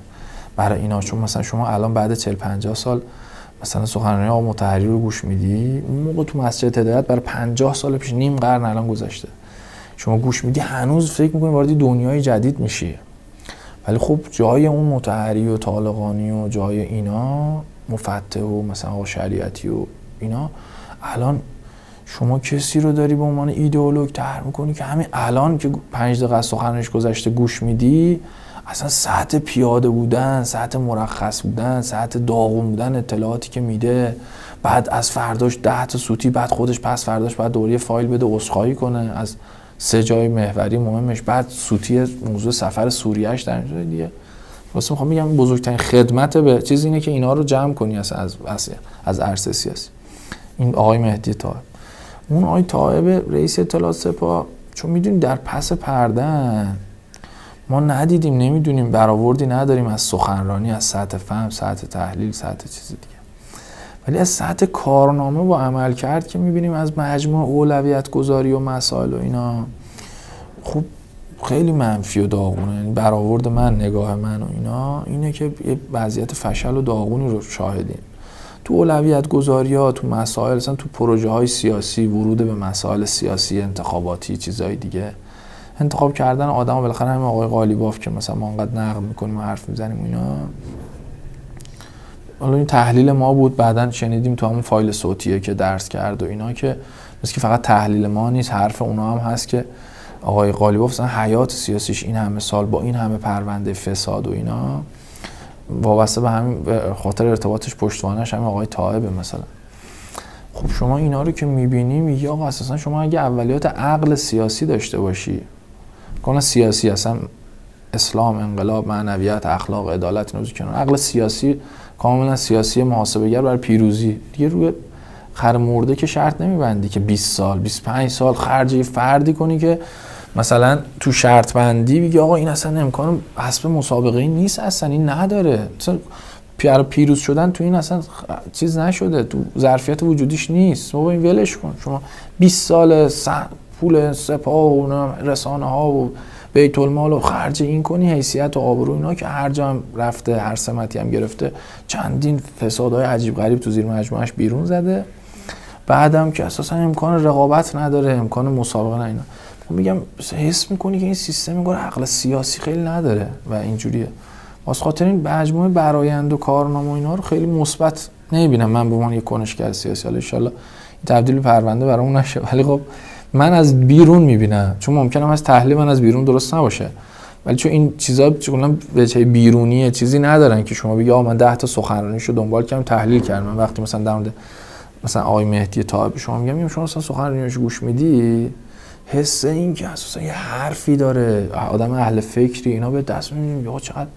برای اینا. چون مثلا شما الان بعد 40 50 سال مثلا سخنرانی آقا متحری رو گوش میدی؟ اون موقع تو مسجد هدایت برای 50 سال پیش نیم قرن الان گذشته. شما گوش میدی هنوز فکر می‌کنی وارد دنیای جدید میشی. ولی خب جای اون متحری و طالقانی و جای اینا مفتح و مثلا آقا شریعتی و اینا الان شما کسی رو داری به عنوان ایدئولوگ تر می‌کنی که همین الان که پنج دقیقه سخنش گذشته گوش میدی اصلا ساعت پیاده بودن ساعت مرخص بودن ساعت داغون بودن اطلاعاتی که میده. بعد از فرداش ده تا سوتی بعد خودش پس فرداش بعد دوری فایل بده عذرخواهی کنه. از سه جای محوری مهمش. بعد سوتی موضوع سفر سوریهش در دیگه. واسه می‌خوام میگم بزرگترین خدمت به چیز اینه که اینا رو جمع کنی از از از عرصه سیاسی این آقای مهدی طاهر. اون آقای طاهر رئیس اطلاعات سپاه چون می‌دونی در پس پردن ما ندیدیم نمی‌دونیم برآوردی نداریم از سخنرانی از سطح فهم سطح تحلیل سطح چیز دیگه. ولی از سطح کارنامه و عمل کرد که می‌بینیم از مجموع اولویت گذاری و مسائل و اینا. خب خیلی منفی و داغونه. یعنی برآورد من نگاه من و اینا اینه که یه وضعیت فشل و داغونی رو شاهدیم. تو اولویت گذاری ها تو مسائل مثلا تو پروژه های سیاسی ورود به مسائل سیاسی انتخاباتی چیزهای دیگه. انتخاب کردن آدم بالاخره همین آقای قالیباف که مثلا ما انقدر نقد می‌کنیم و حرف می‌زنیم اینا. حالا این تحلیل ما بود بعدا شنیدیم تو همون فایل صوتیه که درس کرد و اینا که مثل که فقط تحلیل ما نیست حرف اونا هم هست که آقای قالیباف مثلا حیات سیاسیش این همه سال با این همه پرونده فساد و اینا. وابسته به همین خاطر ارتباطش پشتوانش همین آقای طائبه مثلا. خب شما اینا رو که می‌بینی میگی آقا اساسا شما اگه اولیات عقل سیاسی داشته باشی کلا سیاسی اصلا اسلام انقلاب معنویت اخلاق عدالت اینو کنار عقل سیاسی کاملا سیاسی محاسبه گر برای پیروزی. دیگه روی خر مرده که شرط نمیبندی که 20 سال 25 سال خرج فردی کنی که مثلا تو شرط بندی بگی آقا این اصلا امکان حسب مسابقه ای نیست اصلا این نداره. مثلا پیروز شدن تو این اصلا چیز نشده تو ظرفیت وجودیش نیست. بابا این ولش کن. شما 20 سال پول سپاه و رسانه ها و بیت المال و خرج این کنی حیثیت و آبرو اینا که هر جا هم رفته هر سمتی هم گرفته چندین فسادهای عجیب غریب تو زیر مجموعش بیرون زده. بعدم که اساسا امکان رقابت نداره امکان مسابقه نه اینا. میگم حس می‌کنی که این سیستم میگه عقل سیاسی خیلی نداره و اینجوریه. واسه خاطر این مجموعه برایند و کارنامه و اینا رو خیلی مثبت نمی‌بینم. من به عنوان یک کنشگر سیاسی حالا ان تبدیل پرونده برامون نشه. ولی خب من از بیرون می‌بینم. چون ممکنه از تحلیل من از بیرون درست نباشه. ولی چون این چیزا چون به بیرونیه چیزی ندارن که شما بگی آقا من 10 تا سخنرانیشو دنبال کردم تحلیل کردم. وقتی مثلا در مورد مثلا آقای مهدی طاهر شما میگم شما مثلا سخنرانیشو گوش میدی؟ حس این که اساسا یه حرفی داره. آدم اهل فکری اینا به دست می‌بینیم. یا چقدر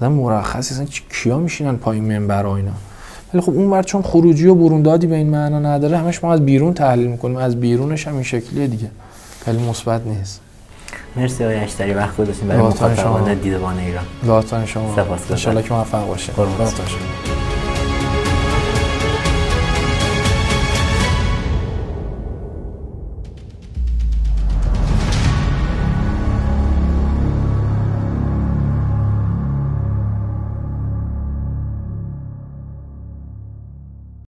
آدم مرخصی اصلا کیا میشینن پای منبر اینا؟ ولی خب اون چون خروجی و بروندادی به این معنا نداره همش ما از بیرون تحلیل می‌کنیم از بیرونش هم این شکلیه دیگه. خیلی مثبت نیست. مرسی آقای اشتری. وقت گذاشتین برای مخاطبان دیدبان ایران. لطفا شما. سپاس ان که موفق باشید